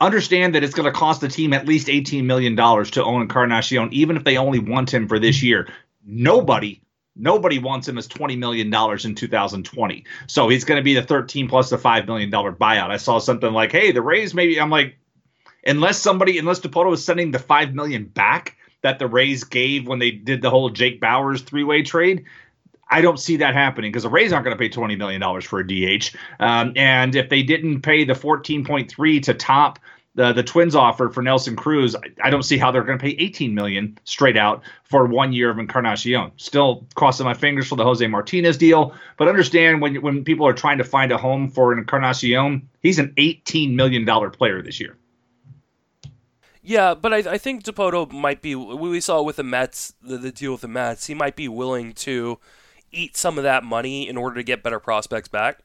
Understand that it's going to cost the team at least $18 million to own Encarnacion, even if they only want him for this year. Nobody Nobody wants him as $20 million in 2020. So he's going to be the 13 plus the $5 million buyout. I saw something like, hey, the Rays maybe. I'm like, unless somebody, unless Dipoto is sending the 5 million back that the Rays gave when they did the whole Jake Bauers three way trade, I don't see that happening because the Rays aren't going to pay $20 million for a DH. Um, and if they didn't pay the 14.3 to top the the Twins offered for Nelson Cruz, I, I don't see how they're going to pay 18 million straight out for one year of Encarnacion. Still crossing my fingers for the Jose Martinez deal, but understand when when people are trying to find a home for Encarnacion, he's an 18 million dollar player this year. Yeah, but I, I think Dipoto might be. We saw with the Mets, the, the deal with the Mets. He might be willing to eat some of that money in order to get better prospects back.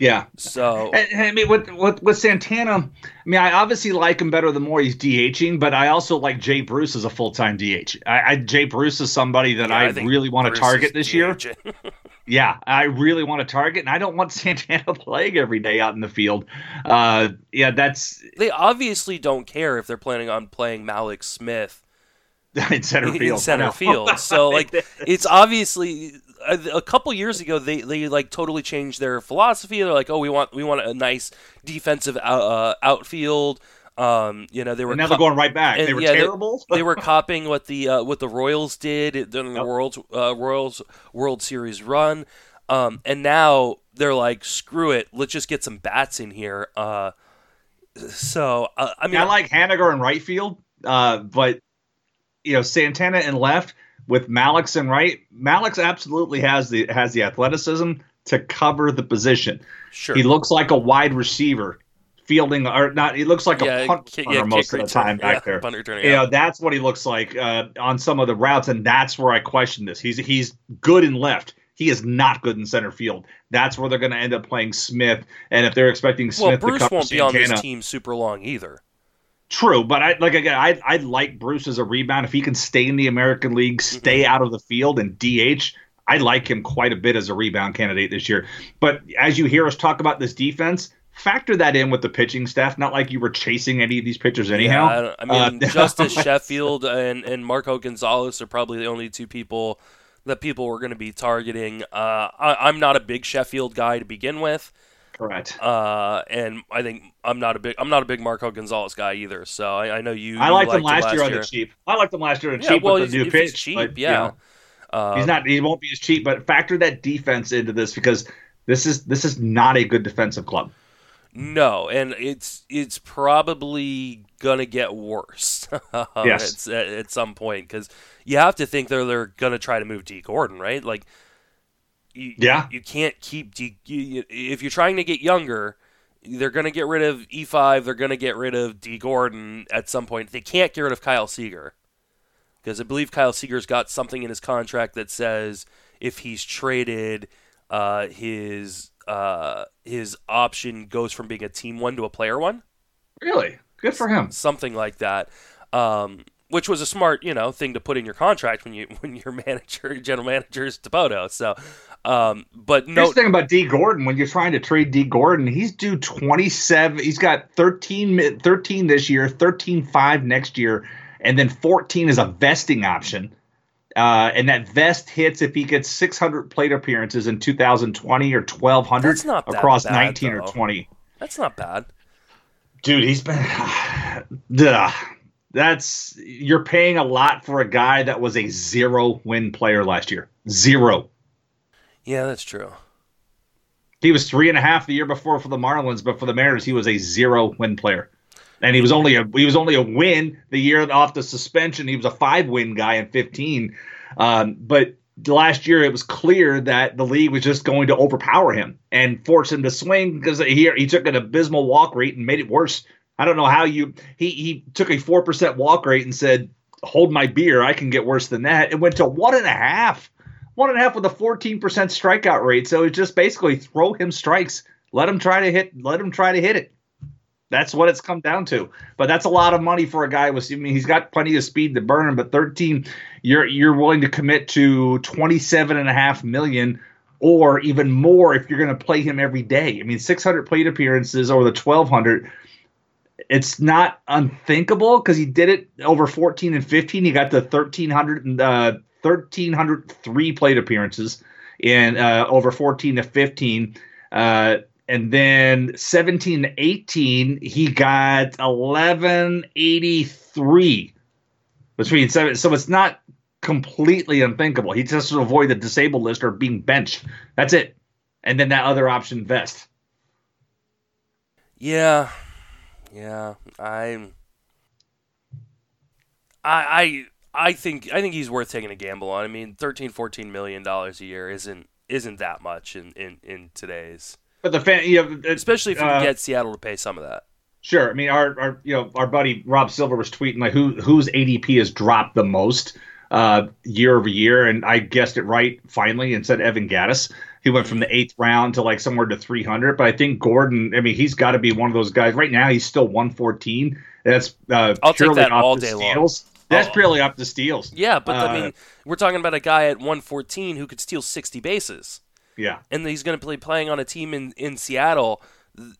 Yeah. So and, I mean, with, with with Santana, I mean, I obviously like him better the more he's DHing, but I also like Jay Bruce as a full time DH. I, I, Jay Bruce is somebody that yeah, I, I really want to target this year. Yeah, I really want to target, and I don't want Santana playing every day out in the field. Uh, yeah, that's they obviously don't care if they're planning on playing Mallex Smith in center field. in center field. So like, it's obviously a, couple years ago they, they like totally changed their philosophy. They're like, oh, we want we want a nice defensive out, uh, outfield. Um, you know, they were And now they're going right back. and, They were yeah, terrible. They, were copying what the uh, what the Royals did during the Yep. World uh, Royals World Series run, um, and now they're like, screw it, let's just get some bats in here. Uh, so uh, I mean, I like Haniger in right field, uh, but you know Santana in left with Mallex in right. Mallex absolutely has the has the athleticism to cover the position. sure. He looks like a wide receiver fielding or not. He looks like yeah, a punt yeah, most of the time back yeah, there. punt returner, You yeah. know that's what he looks like uh, on some of the routes, and that's where I question this. He's he's good in left. He is not good in center field. That's where they're going to end up playing Smith. And if they're expecting Smith well, to Bruce won't be on this team super long either. True, but I like again. I I like Bruce as a rebound. If he can stay in the American League, stay Mm-hmm. out of the field, and DH, I like him quite a bit as a rebound candidate this year. But as you hear us talk about this defense, factor that in with the pitching staff. Not like you were chasing any of these pitchers anyhow. Yeah, I, I mean, Uh, Justus Sheffield and, and Marco Gonzalez are probably the only two people that people were going to be targeting. Uh, I, I'm not a big Sheffield guy to begin with, Correct. uh, and I think I'm not a big I'm not a big Marco Gonzalez guy either. So I, I know you. I you liked him last year on the cheap. I liked him last year on the Yeah, cheap well, with the new pitch. cheap, but, you yeah. know, Uh, he's not. He won't be as cheap. But factor that defense into this because this is this is not a good defensive club. No, and it's it's probably gonna get worse. Yes. at, at some point because you have to think they're they're gonna try to move Dee Gordon, right? Like, you, Yeah. you can't keep You, you- if you're trying to get younger, they're gonna get rid of E five. They're gonna get rid of Dee Gordon at some point. They can't get rid of Kyle Seager because I believe Kyle Seager's got something in his contract that says if he's traded, uh, his uh, his option goes from being a team one to a player one, Really good for him. something like that. Um, which was a smart, you know, thing to put in your contract when you when your manager, general manager is Dipoto. So, um, but Here's no, the thing about Dee Gordon. When you're trying to trade Dee Gordon, he's due 27. He's got 13, 13 this year, 13 5 next year, and then 14 is a vesting option. Uh, and that vest hits if he gets 600 plate appearances in 2020 or 1200 That's not across bad, 19 though. or 20. that's not bad. Dude, he's been. Duh. That's you're paying a lot for a guy that was a zero win player last year. Zero. Yeah, that's true. He was three and a half the year before for the Marlins, but for the Mariners, he was a zero win player. And he was only a he was only a win the year off the suspension. He was a five win guy in fifteen. Um, but last year, it was clear that the league was just going to overpower him and force him to swing because he he took an abysmal walk rate and made it worse. I don't know how you he he took a four percent walk rate and said, "Hold my beer, I can get worse than that." It went to one and a half one and a half with a 14% strikeout rate. So it's just basically throw him strikes. Let him try to hit. Let him try to hit it. That's what it's come down to. But that's a lot of money for a guy with. I mean, he's got plenty of speed to burn. But 13, you're you're willing to commit to 27 and a half million, or even more if you're going to play him every day. I mean, 600 plate appearances over the 1200 it's not unthinkable because he did it over 14 and 15. He got the 1300 and uh, 1303 plate appearances in uh, over 14 to 15. Uh, and then 17 to 18, he got 1183 between seven. So it's not completely unthinkable. He just to avoid the disabled list or being benched. That's it. And then that other option, vest. Yeah, Yeah, I'm. I I I think I think he's worth taking a gamble on. I mean, 13, 14 million dollars a year isn't isn't that much in in, in today's. But the fan, you know, especially if you uh, can get Seattle to pay some of that. Sure. I mean, our, our you know our buddy Rob Silver was tweeting like who whose ADP has dropped the most uh, year over year, and I guessed it right finally and said Evan Gattis. He went from the eighth round to like somewhere to 300. But I think Gordon, I mean, he's got to be one of those guys. Right now, he's still 114. That's uh, I'll take that all day steals. long. That's oh. purely up the steals. Yeah, but uh, I mean, we're talking about a guy at 114 who could steal 60 bases. Yeah, and he's going to play playing on a team in in Seattle.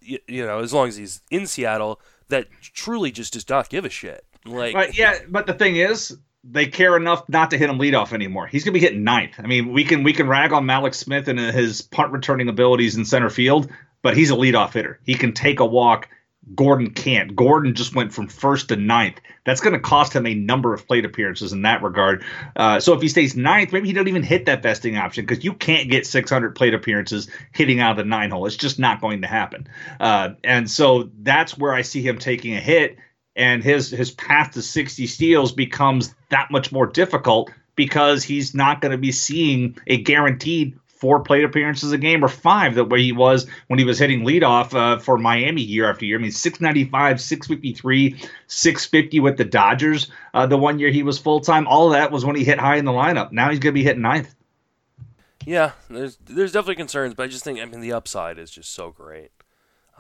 You, you know, as long as he's in Seattle, that truly just does not give a shit. Like, but yeah, but the thing is, they care enough not to hit him leadoff anymore. He's gonna be hitting ninth. I mean, we can we can rag on Mallex Smith and his punt returning abilities in center field, but he's a leadoff hitter. He can take a walk. Gordon can't. Gordon just went from first to ninth. That's going to cost him a number of plate appearances in that regard. Uh, so if he stays ninth, maybe he don't even hit that vesting option because you can't get 600 plate appearances hitting out of the nine hole. It's just not going to happen. Uh, and so that's where I see him taking a hit and his his path to 60 steals becomes that much more difficult because he's not going to be seeing a guaranteed four plate appearances a game or five the way he was when he was hitting leadoff uh, for Miami year after year. I mean, 695, 653, 650 with the Dodgers uh, the one year he was full time. All of that was when he hit high in the lineup. Now he's going to be hitting ninth. Yeah, there's there's definitely concerns, but I just think I mean the upside is just so great.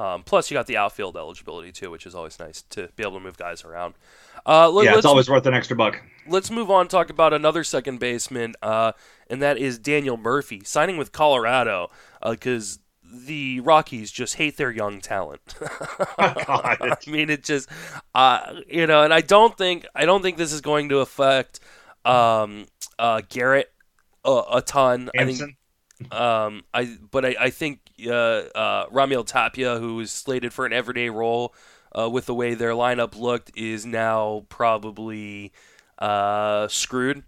Um, plus, you got the outfield eligibility too, which is always nice to be able to move guys around. Uh, let, yeah, it's always worth an extra buck. Let's move on. Talk about another second baseman, uh, and that is Daniel Murphy signing with Colorado because uh, the Rockies just hate their young talent. I mean, it just uh, you know, and I don't think I don't think this is going to affect um, uh, Garrett a, a ton. Anson? I think um, I but I, I think uh, uh, Raimel Tapia, who is slated for an everyday role uh, with the way their lineup looked, is now probably uh, screwed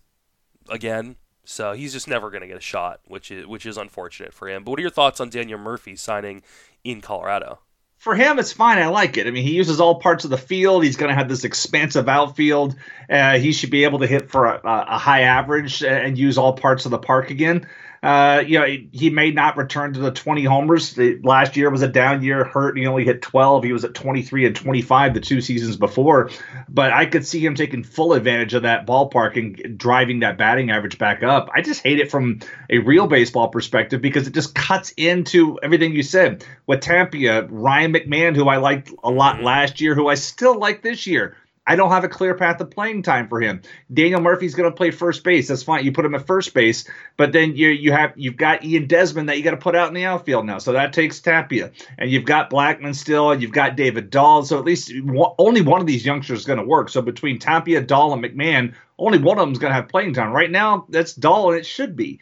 again. So he's just never going to get a shot, which is which is unfortunate for him. But what are your thoughts on Daniel Murphy signing in Colorado? for him, it's fine. I like it. I mean, he uses all parts of the field. He's going to have this expansive outfield. Uh, he should be able to hit for a, a, high average and use all parts of the park again. Uh, you know, he, he, may not return to the 20 homers. The, last year was a down year, hurt. He only hit 12. He was at 23 and 25 the two seasons before. But I could see him taking full advantage of that ballpark and driving that batting average back up. I just hate it from a real baseball perspective because it just cuts into everything you said. With Tapia, Ryan McMahon, who I liked a lot mm-hmm. last year, who I still like this year. I don't have a clear path of playing time for him. Daniel Murphy's going to play first base. That's fine. You put him at first base, but then you you have you've got Ian Desmond that you got to put out in the outfield now. So that takes Tapia, and you've got Blackmon still, and you've got David Dahl. So at least only one of these youngsters is going to work. So between Tapia, Dahl, and McMahon, only one of them is going to have playing time. Right now, that's Dahl, and it should be.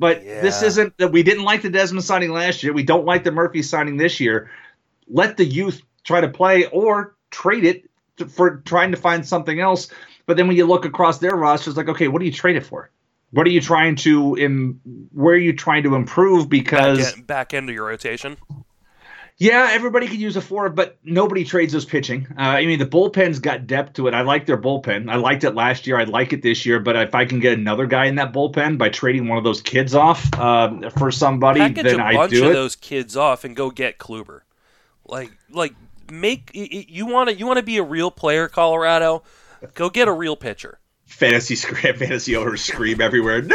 But yeah. this isn't that we didn't like the Desmond signing last year. We don't like the Murphy signing this year. Let the youth try to play or trade it for trying to find something else. But then when you look across their rosters, like, okay, what do you trade it for? What are you trying to Im- where are you trying to improve? Because back, end, back end of your rotation. Yeah, everybody could use a four, but nobody trades those pitching. Uh, I mean, the bullpen's got depth to it. I like their bullpen. I liked it last year. I like it this year. But if I can get another guy in that bullpen by trading one of those kids off uh, for somebody, Package then a bunch of those kids off and go get Kluber. Like, like make you want to you want to be a real player, Colorado. Go get a real pitcher. Fantasy scream, fantasy owners scream everywhere.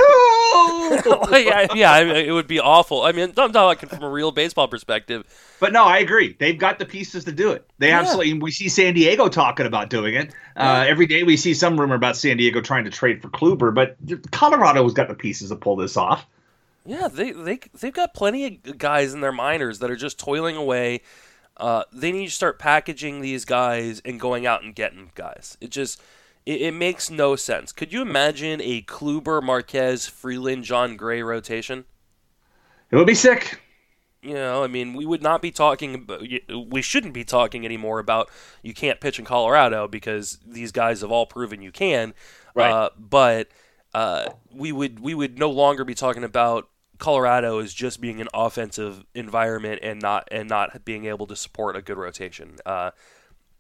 No. yeah, yeah, I mean, it would be awful. I mean, I'm talking from a real baseball perspective. But no, I agree. They've got the pieces to do it. They yeah. absolutely. We see San Diego talking about doing it. Uh, every day we see some rumor about San Diego trying to trade for Kluber, but Colorado has got the pieces to pull this off. Yeah, they they they've got plenty of guys in their minors that are just toiling away uh, they need to start packaging these guys and going out and getting guys. It just it, it makes no sense. Could you imagine a Kluber, Marquez, Freeland, Jon Gray rotation? It would be sick. You know, I mean, we would not be talking. About, we shouldn't be talking anymore about you can't pitch in Colorado because these guys have all proven you can. Right. Uh, but uh, we would we would no longer be talking about Colorado is just being an offensive environment and not and not being able to support a good rotation. Uh,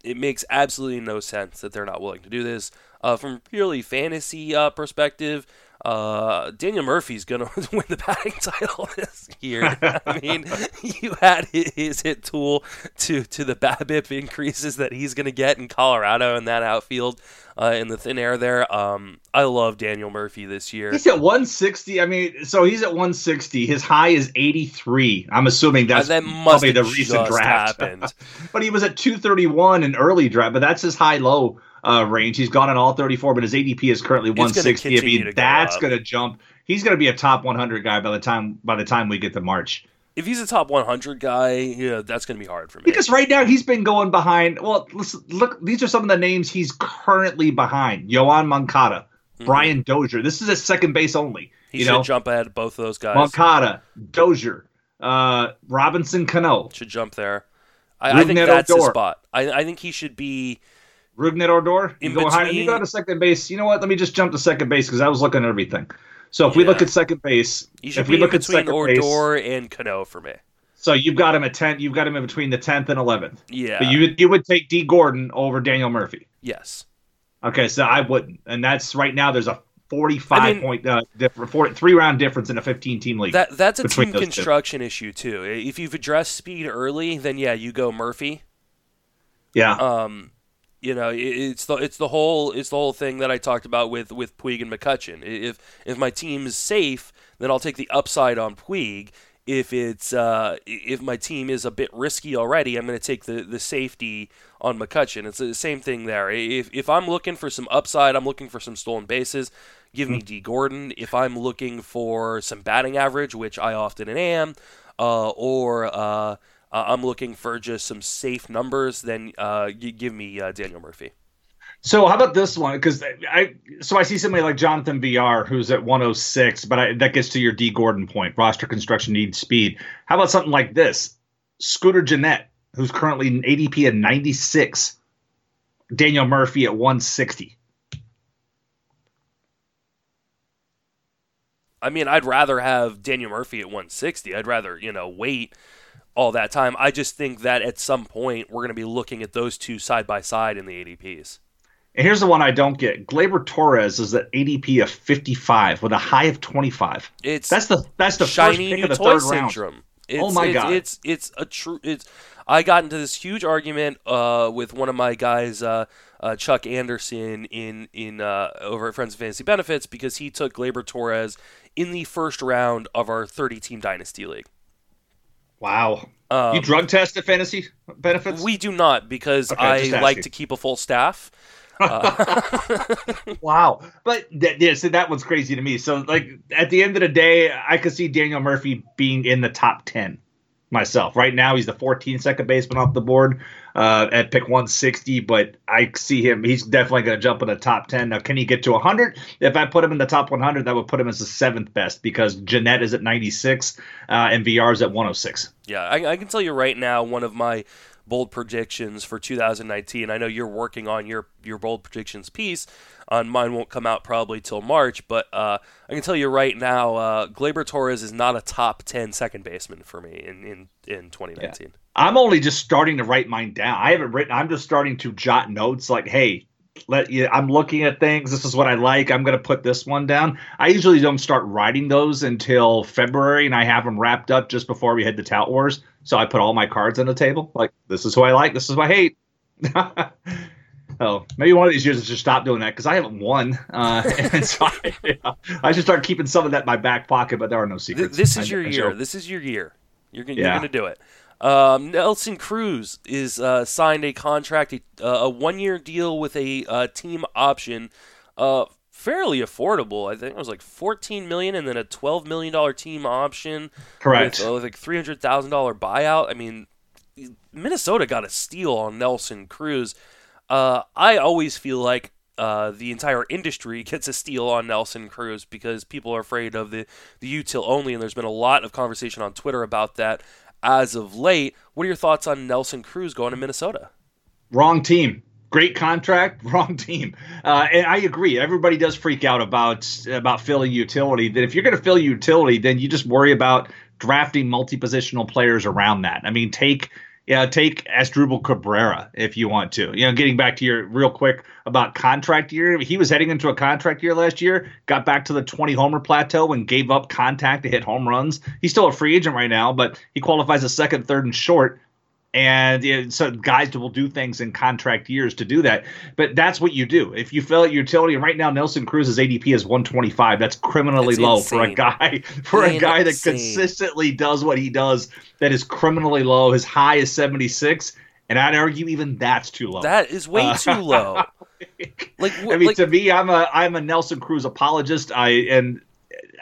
it makes absolutely no sense that they're not willing to do this. Uh, from purely fantasy uh, perspective, uh, Daniel Murphy's going to win the batting title this year. I mean, you had his hit tool to, to the BABIP increases that he's going to get in Colorado in that outfield uh, in the thin air there. Um, I love Daniel Murphy this year. He's at 160. I mean, so he's at 160. His high is 83. I'm assuming that's uh, that probably the recent draft. but he was at 231 in early draft, but that's his high low uh, range. He's gone in all 34, but his ADP is currently 160. I mean, that's going to jump. He's going to be a top 100 guy by the time by the time we get to March. If he's a top 100 guy, yeah, that's going to be hard for me. Because right now he's been going behind. Well, listen, look, these are some of the names he's currently behind: Yoan Moncada, mm-hmm. Brian Dozier. This is a second base only. He you should know? jump ahead of both of those guys. Moncada, Dozier, uh, Robinson Cano should jump there. I, I think that's his spot. I, I think he should be Rougned Odor. You go, between... you go to second base. You know what? Let me just jump to second base because I was looking at everything. So if yeah. we look at second base, if we look at second Odor base, and Cano for me. So you've got him at ten. You've got him in between the tenth and eleventh. Yeah. But you you would take Dee Gordon over Daniel Murphy. Yes. Okay, so I wouldn't, and that's right now. There's a 45 I mean, point uh, different, four, three round difference in a 15 team league. That that's a team construction two. issue too. If you've addressed speed early, then yeah, you go Murphy. Yeah. Um, you know, it's the it's the whole it's the whole thing that I talked about with with Puig and McCutchen. If if my team is safe, then I'll take the upside on Puig. If it's uh, if my team is a bit risky already, I'm going to take the, the safety on McCutchen. It's the same thing there. If if I'm looking for some upside, I'm looking for some stolen bases. Give me hmm. Dee Gordon. If I'm looking for some batting average, which I often am, uh, or uh, uh, I'm looking for just some safe numbers, then uh, you give me uh, Daniel Murphy. So how about this one? Because I so I see somebody like Jonathan Villar who's at 106, but I, that gets to your Dee Gordon point. Roster construction needs speed. How about something like this? Scooter Gennett, who's currently an ADP at 96. Daniel Murphy at 160. I mean, I'd rather have Daniel Murphy at 160. I'd rather, you know, wait all that time. I just think that at some point we're going to be looking at those two side by side in the ADPs. And here's the one I don't get. Gleyber Torres is at ADP of 55 with a high of 25. It's that's the that's the shiny new toy syndrome. Round. It's, oh my it's, god! It's it's a true. It's I got into this huge argument uh, with one of my guys, uh, uh, Chuck Anderson, in in uh, over at Friends of Fantasy Benefits because he took Gleyber Torres in the first round of our 30 team dynasty league. Wow. Um, you drug test the fantasy benefits? We do not because okay, I like to keep a full staff. Uh, wow, but th- yeah, so that one's crazy to me. So, like at the end of the day, I could see Daniel Murphy being in the top ten myself. Right now, he's the 14th second baseman off the board uh, at pick 160, but I see him. He's definitely going to jump in the top 10. Now, can he get to 100? If I put him in the top 100, that would put him as the seventh best because Gennett is at 96 uh, and Villar is at 106. Yeah, I, I can tell you right now, one of my bold predictions for 2019. I know you're working on your your bold predictions piece. On mine won't come out probably till March, but uh, I can tell you right now, uh, Gleyber Torres is not a top 10 second baseman for me in in, in 2019. Yeah. I'm only just starting to write mine down. I haven't written. I'm just starting to jot notes like, hey, let you I'm looking at things. This is what I like. I'm going to put this one down. I usually don't start writing those until February, and I have them wrapped up just before we head to Tout Wars. So I put all my cards on the table. Like this is who I like. This is who I hate. oh, maybe one of these years I should stop doing that because I haven't won. Uh, and so I, yeah, I, should start keeping some of that in my back pocket. But there are no secrets. This is your year. This is your year. You're, yeah. you're going to do it. Um, Nelson Cruz is uh, signed a contract, a, uh, a one-year deal with a uh, team option, uh, fairly affordable. I think it was like 14 million, and then a 12 million dollar team option. Correct. With, uh, with like 300 thousand dollar buyout. I mean, Minnesota got a steal on Nelson Cruz. Uh, I always feel like uh, the entire industry gets a steal on Nelson Cruz because people are afraid of the, the util only, and there's been a lot of conversation on Twitter about that as of late. What are your thoughts on Nelson Cruz going to Minnesota? Wrong team. Great contract, wrong team. Uh, and I agree. Everybody does freak out about about filling utility. That if you're going to fill utility, then you just worry about drafting multi-positional players around that. I mean, take know, take Asdrubal Cabrera if you want to. You know, getting back to your real quick about contract year, he was heading into a contract year last year, got back to the 20 homer plateau and gave up contact to hit home runs. He's still a free agent right now, but he qualifies as second, third, and short and you know, so guys will do things in contract years to do that. But that's what you do. If you fill out utility, and right now Nelson Cruz's ADP is 125. That's criminally that's low insane. for a guy for a guy that consistently does what he does. That is criminally low. His high is 76, and I'd argue even that's too low. That is way uh, too low. like, I mean, like, to me, I'm a I'm a Nelson Cruz apologist. I and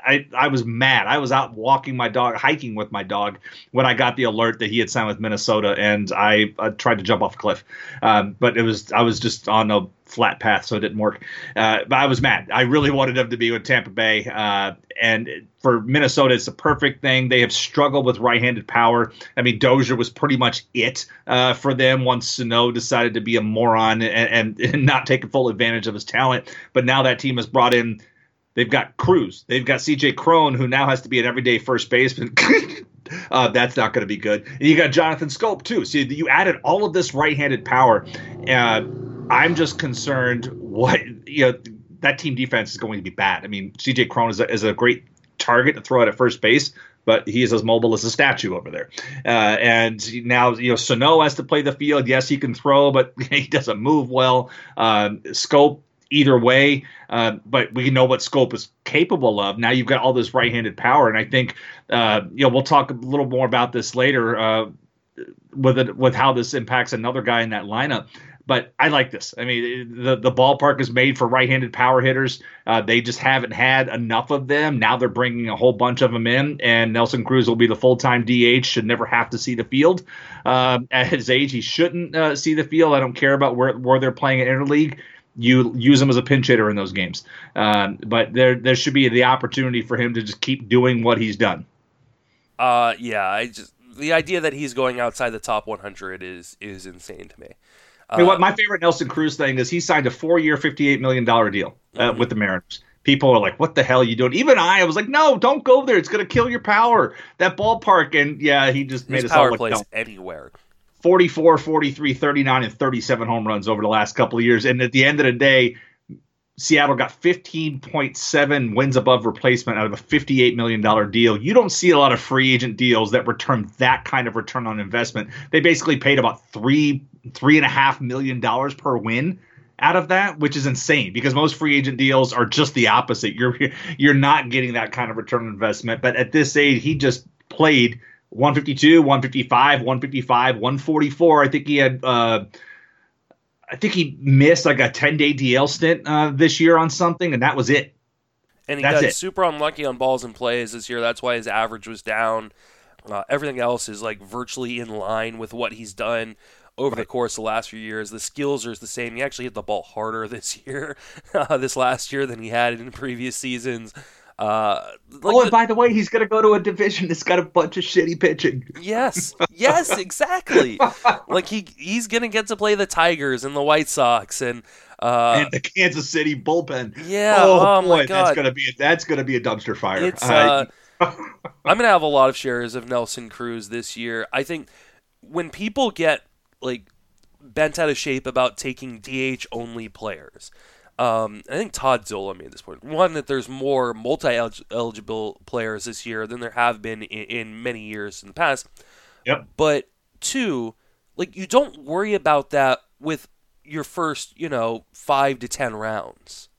I, I was mad. I was out walking my dog, hiking with my dog, when I got the alert that he had signed with Minnesota, and I uh, tried to jump off a cliff. Um, but it was I was just on a flat path, so it didn't work. Uh, but I was mad. I really wanted him to be with Tampa Bay, uh, and for Minnesota, it's the perfect thing. They have struggled with right-handed power. I mean, Dozier was pretty much it uh, for them once Sano decided to be a moron and, and, and not take full advantage of his talent. But now that team has brought in They've got Cruz. They've got CJ Cron, who now has to be an everyday first baseman. uh, that's not going to be good. And you got Jonathan Schoop, too. So you added all of this right handed power. Uh, I'm just concerned what, you know, that team defense is going to be bad. I mean, CJ Cron is a, is a great target to throw out at first base, but he is as mobile as a statue over there. Uh, and now, you know, Sano has to play the field. Yes, he can throw, but he doesn't move well. Um, Schoop either way. Uh, but we know what Schoop is capable of. Now you've got all this right-handed power, and I think uh, you know we'll talk a little more about this later uh, with it, with how this impacts another guy in that lineup. But I like this. I mean, the the ballpark is made for right-handed power hitters. Uh, they just haven't had enough of them. Now they're bringing a whole bunch of them in, and Nelson Cruz will be the full-time DH. Should never have to see the field. Uh, at his age, he shouldn't uh, see the field. I don't care about where where they're playing at interleague you use him as a pinch hitter in those games. Um, but there there should be the opportunity for him to just keep doing what he's done. Uh, yeah, I just the idea that he's going outside the top 100 is is insane to me. Uh, I mean, what my favorite Nelson Cruz thing is he signed a four-year, fifty-eight million dollar deal uh, mm-hmm. with the Mariners. People are like, "What the hell are you doing?" Even I, I was like, "No, don't go there. It's going to kill your power." That ballpark, and yeah, he just His made us power all look plays dumb. anywhere. 44, 43, 39, and 37 home runs over the last couple of years. And at the end of the day, Seattle got 15.7 wins above replacement out of a $58 million deal. You don't see a lot of free agent deals that return that kind of return on investment. They basically paid about three, three and a half million dollars per win out of that, which is insane because most free agent deals are just the opposite. You're you're not getting that kind of return on investment. But at this age, he just played 152, 155, 155, 144. I think he had. Uh, I think he missed like a 10 day DL stint uh, this year on something, and that was it. And he That's got it. super unlucky on balls and plays this year. That's why his average was down. Uh, everything else is like virtually in line with what he's done over right. the course of the last few years. The skills are the same. He actually hit the ball harder this year, uh, this last year, than he had in previous seasons. Uh, like oh, and the, by the way, he's going to go to a division that's got a bunch of shitty pitching. Yes, yes, exactly. like he he's going to get to play the Tigers and the White Sox and uh, and the Kansas City bullpen. Yeah. Oh, oh boy, that's going to be a, that's going to be a dumpster fire. It's, uh, I'm going to have a lot of shares of Nelson Cruz this year. I think when people get like bent out of shape about taking DH only players. Um, I think Todd Zola made this point. One, that there's more multi eligible players this year than there have been in, in, many years in the past. Yep. But two, like you don't worry about that with your first, you know, five to ten rounds.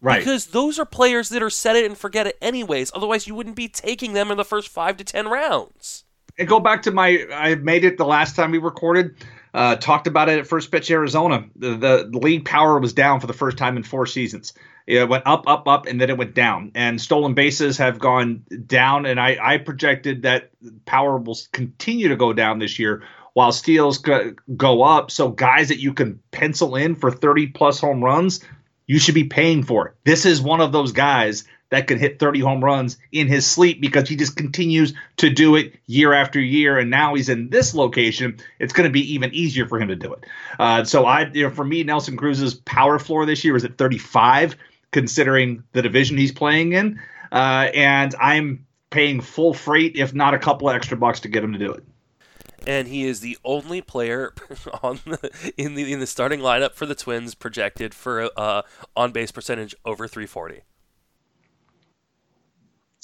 Right. Because those are players that are set it and forget it anyways. Otherwise, you wouldn't be taking them in the first five to ten rounds. And go back to my, I made it the last time we recorded. Uh, talked about it at First Pitch Arizona. The, the, league power was down for the first time in four seasons. It went up, up, up, and then it went down. And stolen bases have gone down. And I, I projected that power will continue to go down this year while steals go, go up. So guys that you can pencil in for 30 plus home runs, you should be paying for. It. This is one of those guys that can hit 30 home runs in his sleep because he just continues to do it year after year. And now he's in this location. It's going to be even easier for him to do it. Uh, so I, you know, for me, Nelson Cruz's power floor this year is at 35, considering the division he's playing in. Uh, and I'm paying full freight, if not a couple extra bucks, to get him to do it. and he is the only player on the, in the in the starting lineup for the Twins projected for uh, on base percentage over 340.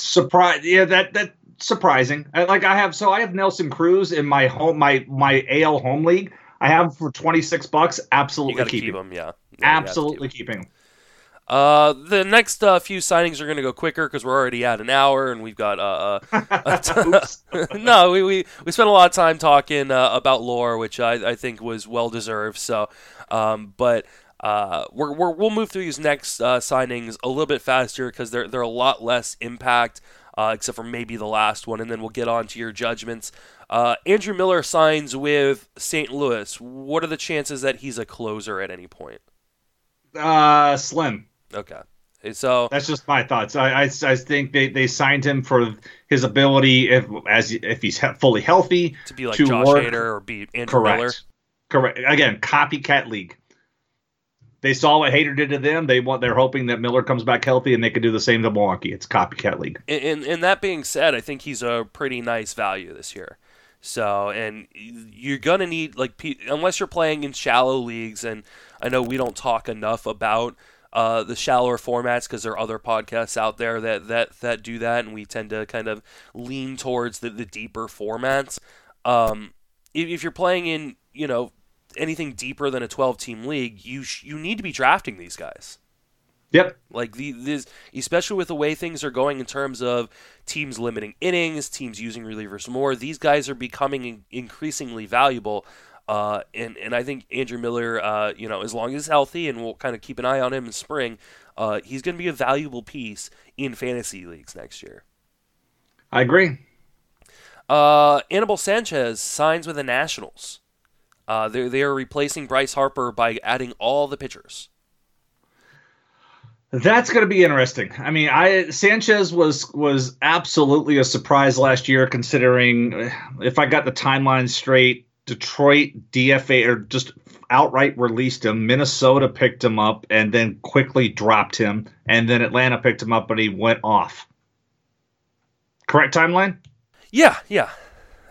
Surprise! Yeah, that that surprising. Like I have, so I have Nelson Cruz in my home, my my AL home league. I have for twenty six bucks. Absolutely keep, keep him. Yeah, yeah absolutely keep keeping. Uh, the next uh, few signings are going to go quicker because we're already at an hour and we've got uh, uh no, we, we we spent a lot of time talking uh, about Lawr, which I, I think was well deserved. So, um, but uh, we're, we will move through these next uh, signings a little bit faster because they're they're a lot less impact, uh, except for maybe the last one, and then we'll get on to your judgments. Uh, Andrew Miller signs with St. Louis. What are the chances that he's a closer at any point? Uh, slim. Okay. So that's just my thoughts. I, I, I, think they, they signed him for his ability if as if he's fully healthy to be like to Josh work. Hader or be Andrew Correct. Miller. Correct. Again, copycat league. They saw what Hader did to them. They want they're hoping that Miller comes back healthy and they could do the same to Milwaukee. It's copycat league. And, and, and that being said, I think he's a pretty nice value this year. So, and you're gonna need like unless you're playing in shallow leagues, and I know we don't talk enough about uh, the shallower formats because there are other podcasts out there that, that, that do that, and we tend to kind of lean towards the, the deeper formats. Um, if, if you're playing in, you know, anything deeper than a 12 team league, you sh- you need to be drafting these guys. Yep. Like the this, especially with the way things are going in terms of teams limiting innings, teams using relievers more. These guys are becoming increasingly valuable. Uh, and and I think Andrew Miller, uh, you know, as long as he's healthy, and we'll kind of keep an eye on him in spring, uh, he's going to be a valuable piece in fantasy leagues next year. I agree. Uh, Anibal Sanchez signs with the Nationals. Uh, they they are replacing Bryce Harper by adding all the pitchers. That's going to be interesting. I mean, I Sanchez was was absolutely a surprise last year, considering if I got the timeline straight, Detroit DFA or just outright released him. Minnesota picked him up and then quickly dropped him, and then Atlanta picked him up, but he went off. Correct timeline? Yeah, yeah.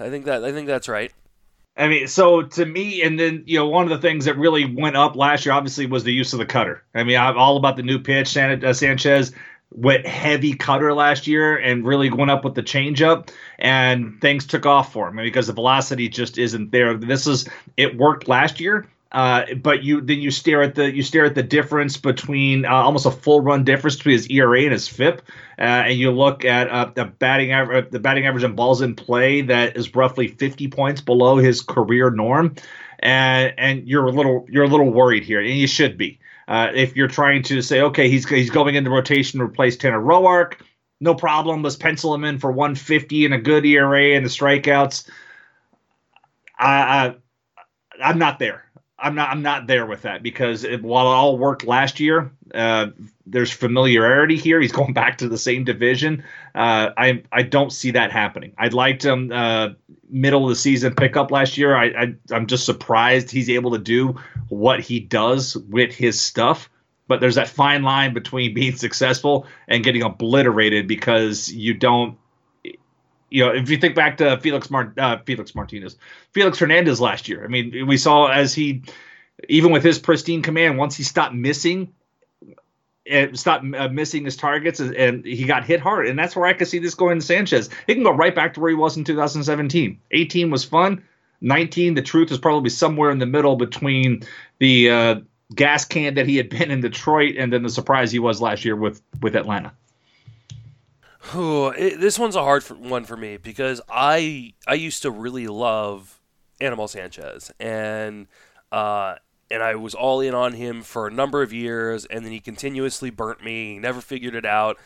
I think that I think that's right. I mean, so to me, and then you know, one of the things that really went up last year, obviously, was the use of the cutter. I mean, I'm all about the new pitch. Uh, Sanchez went heavy cutter last year and really went up with the changeup, and things took off for him because the velocity just isn't there. This is it worked last year. Uh, but you then you stare at the you stare at the difference between uh, almost a full run difference between his ERA and his FIP, uh, and you look at uh, the batting average the batting average and balls in play that is roughly 50 points below his career norm, and and you're a little you're a little worried here, and you should be. Uh, if you're trying to say, okay, he's he's going into rotation to replace Tanner Roark, no problem. Let's pencil him in for 150 and a good ERA and the strikeouts. I, I I'm not there. I'm not. I'm not there with that because it, while it all worked last year, uh, there's familiarity here. He's going back to the same division. Uh, I I don't see that happening. I liked him uh, middle of the season pickup last year. I, I I'm just surprised he's able to do what he does with his stuff. But there's that fine line between being successful and getting obliterated because you don't you know, if you think back to Felix Mart, uh, Felix Martinez, Felix Hernandez last year. I mean, we saw as he, even with his pristine command, once he stopped missing, and stopped uh, missing his targets, and, and, he got hit hard. And that's where I could see this going to Sanchez. He can go right back to where he was in 2017. 18 was fun. 19, the truth is probably somewhere in the middle between the uh, gas can that he had been in Detroit and then the surprise he was last year with with Atlanta. This one's a hard one for me because I I used to really love Anibal Sanchez and uh, and I was all in on him for a number of years and then he continuously burnt me. He never figured it out,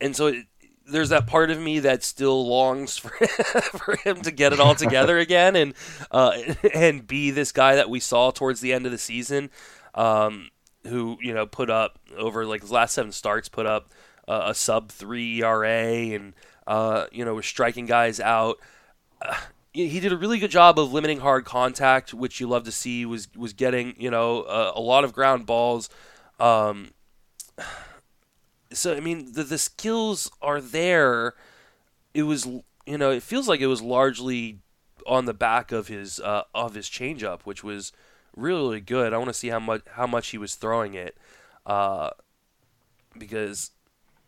and so it, there's that part of me that still longs for for him to get it all together again and uh, and be this guy that we saw towards the end of the season, um, who you know put up over like his last seven starts put up uh, a sub three ERA and uh, you know was striking guys out. Uh, he did a really good job of limiting hard contact, which you love to see. was was getting you know a lot of ground balls. Um, so I mean the the skills are there. It was you know it feels like it was largely on the back of his uh, of his changeup, which was really, good. I want to see how much how much he was throwing it, uh, because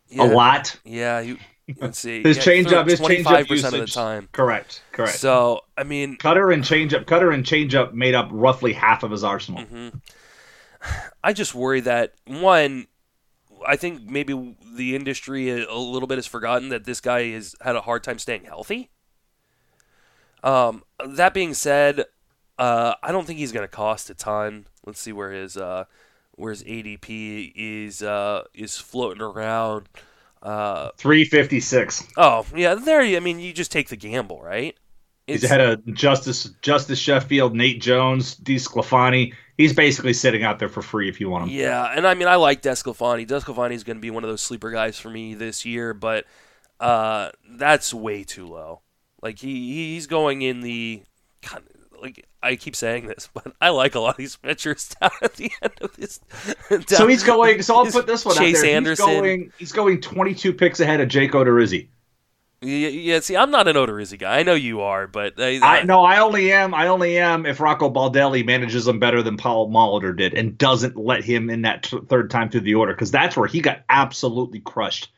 yeah, a lot. Yeah, you, let's see. his changeup is twenty five percent of the time. Correct, correct. So I mean, cutter and changeup, cutter and changeup made up roughly half of his arsenal. Mm-hmm. I just worry that one. I think maybe the industry a little bit has forgotten that this guy has had a hard time staying healthy. Um, that being said, uh, I don't think he's going to cost a ton. Let's see where his uh, where his ADP is uh, is floating around. Uh, Three fifty six. Oh yeah, there. I mean, you just take the gamble, right? It's, he's ahead of Justus Justus Sheffield, Nate Jones, DeSclafani. He's basically sitting out there for free if you want him. Yeah, and I mean, I like DeSclafani. DeSclafani is going to be one of those sleeper guys for me this year, but uh, that's way too low. Like he he's going in the like I keep saying this, but I like a lot of these pitchers down at the end of this. so he's going. So I'll put this one Chase out there. Anderson. He's going, he's going 22 picks ahead of Jake Odorizzi. Yeah, yeah, see, I'm not an Odorizzi guy. I know you are, but I, I, I no, I only am. I only am if Rocco Baldelli manages him better than Paul Molitor did, and doesn't let him in that t- third time through the order, because that's where he got absolutely crushed.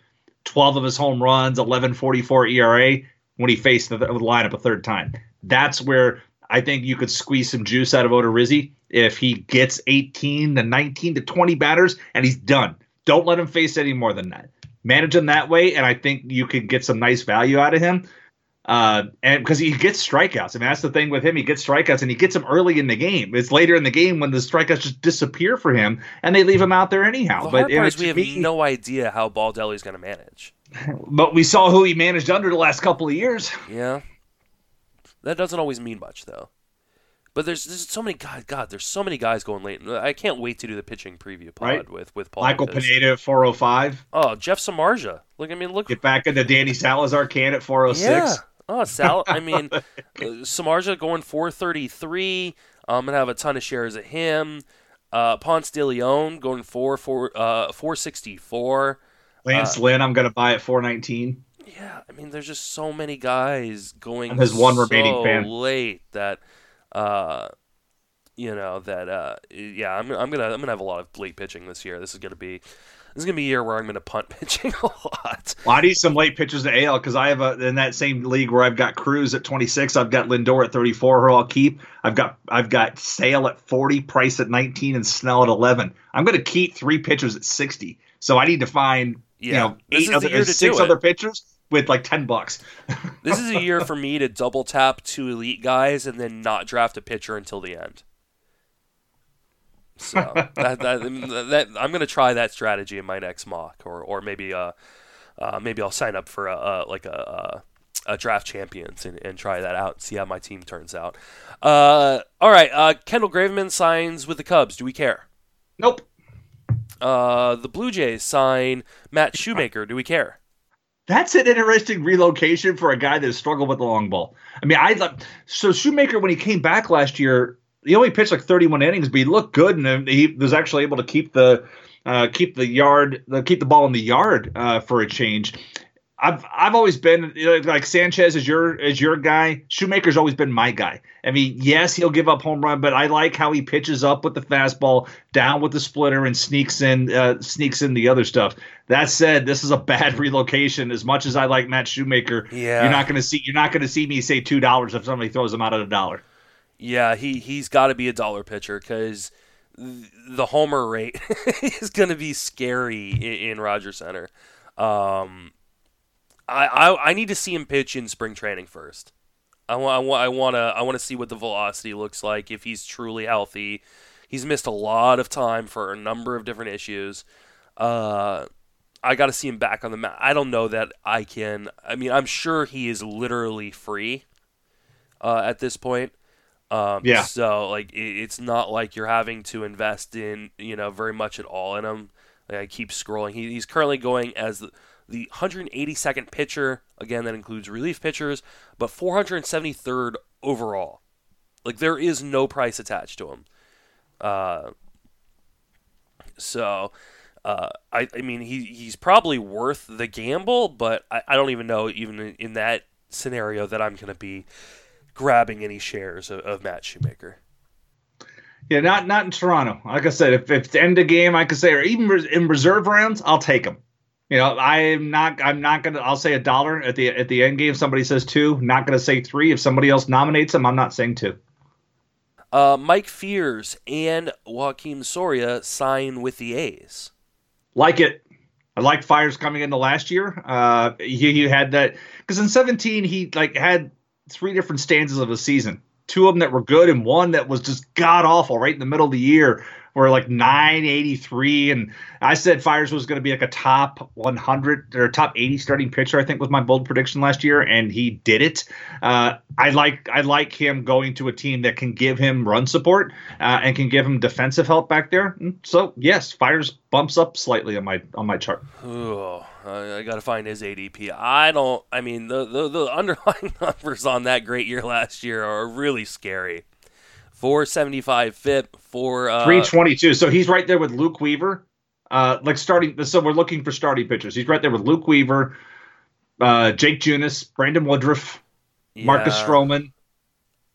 Twelve of his home runs, 11.44 ERA when he faced the, the lineup a third time. That's where I think you could squeeze some juice out of Odorizzi if he gets 18 to 19 to 20 batters and he's done. Don't let him face any more than that. Manage him that way, and I think you could get some nice value out of him. Uh, and because he gets strikeouts, I mean that's the thing with him. He gets strikeouts, and he gets them early in the game. It's later in the game when the strikeouts just disappear for him, and they leave him out there anyhow. The but hard is we have me, no idea how Baldelli's going to manage. But we saw who he managed under the last couple of years. Yeah, that doesn't always mean much, though. But there's there's so many guys. God, there's so many guys going late. I can't wait to do the pitching preview pod right? with with Paul. Michael Pineda at 405. Oh, Jeff Samardzija. Look, I mean, look. Get back into Danny Salazar can at 406. Yeah. Oh, Sal. I mean, uh, Samardzija going 433. I'm gonna have a ton of shares of him. Uh, Ponce de Leon going four four uh 464. Lance uh, Lynn, I'm gonna buy at 419 yeah, I mean, there's just so many guys going. And there's one so remaining fan late that, uh, you know that uh, yeah, I'm I'm gonna I'm gonna have a lot of late pitching this year. This is gonna be this is gonna be a year where I'm gonna punt pitching a lot. Well, I need some late pitchers to AL because I have a in that same league where I've got Cruz at 26, I've got Lindor at 34, who I'll keep. I've got I've got Sale at 40, Price at 19, and Snell at 11. I'm gonna keep three pitchers at 60. So I need to find yeah. you know eight other six other pitchers with like 10 bucks. this is a year for me to double tap two elite guys and then not draft a pitcher until the end. So that, that, that, I'm going to try that strategy in my next mock, or or maybe uh, uh maybe I'll sign up for a, a like a, a, a, draft champions and, and try that out and see how my team turns out. Uh, all right, uh, Kendall Graveman signs with the Cubs. Do we care? Nope. Uh, the Blue Jays sign Matt Shoemaker. Do we care? That's an interesting relocation for a guy that has struggled with the long ball. I mean, I so. Shoemaker, when he came back last year, he only pitched like 31 innings, but he looked good, and he was actually able to keep the uh, keep the yard, the, keep the ball in the yard uh, for a change. I've I've always been like Sanchez is your is your guy. Shoemaker's always been my guy. I mean, yes, he'll give up home run, but I like how he pitches up with the fastball, down with the splitter, and sneaks in uh, sneaks in the other stuff. That said, this is a bad relocation. As much as I like Matt Shoemaker, yeah. you're not going to see you're not going to see me say two dollars if somebody throws him out at a dollar. Yeah, he he's got to be a dollar pitcher because the homer rate is going to be scary in, in Rogers Center. Um, I, I I need to see him pitch in spring training first. I want I want I want to I want to see what the velocity looks like if he's truly healthy. He's missed a lot of time for a number of different issues. Uh, I got to see him back on the mat. I don't know that I can. I mean, I'm sure he is literally free uh, at this point. Um, yeah. So like, it, it's not like you're having to invest in you know very much at all in him. Like, I keep scrolling. He, he's currently going as the, the 182nd pitcher. Again, that includes relief pitchers, but 473rd overall. Like there is no price attached to him. Uh, so, uh, I, I mean, he, he's probably worth the gamble, but I, I don't even know, even in, that scenario, that I'm going to be grabbing any shares of, of Matt Shoemaker. Yeah, not not in Toronto. Like I said, if, if it's end of game, I could say, or even in reserve rounds, I'll take him. You know, I'm not. I'm not gonna. I'll say a dollar at the at the end game. Somebody says two. Not gonna say three. If somebody else nominates him, I'm not saying two. Uh, Mike Fiers and Joakim Soria sign with the A's. Like it. I liked Fiers coming into last year. Uh, he, he had that because in 17 he like had three different stanzas of a season. Two of them that were good and one that was just god awful right in the middle of the year were like 983 and i said Fiers was going to be like a top 100 or top 80 starting pitcher i think was my bold prediction last year and he did it uh, i like i like him going to a team that can give him run support uh, and can give him defensive help back there so yes Fiers bumps up slightly on my on my chart oh I got to find his ADP. I don't. I mean, the, the the underlying numbers on that great year last year are really scary. 475 FIP, for uh, 322. So he's right there with Luke Weaver. Uh, like starting, so we're looking for starting pitchers. He's right there with Luke Weaver, uh, Jake Junis, Brandon Woodruff, yeah. Marcus Stroman.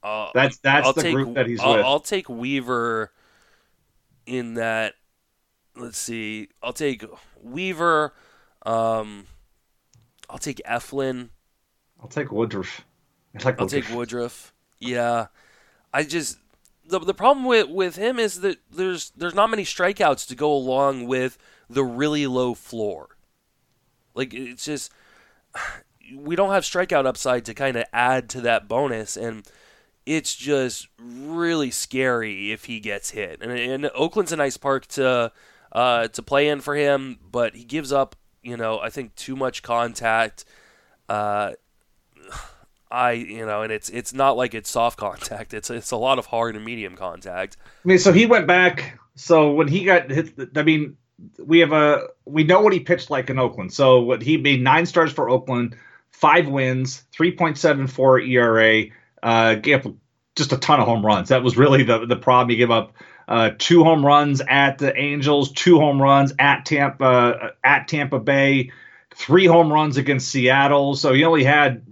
Uh, that's that's I'll the take, group that he's I'll, with. I'll take Weaver in that. Let's see. I'll take Weaver. Um, I'll take Eflin. I'll take Woodruff. I like I'll take Woodruff. Yeah, I just the the problem with with him is that there's there's not many strikeouts to go along with the really low floor. Like it's just we don't have strikeout upside to kind of add to that bonus and it's just really scary if he gets hit. And, and Oakland's a nice park to uh, to play in for him, but he gives up, you know, I think too much contact. Uh, I you know, and it's it's not like it's soft contact. It's it's a lot of hard and medium contact. I mean, so he went back. So when he got hit, I mean, we have a we know what he pitched like in Oakland. So what he made nine starts for Oakland, five wins, three point seven four ERA. Uh, gave just a ton of home runs. That was really the the problem. He gave up uh, two home runs at the Angels, two home runs at Tampa uh, at Tampa Bay, three home runs against Seattle. So he only had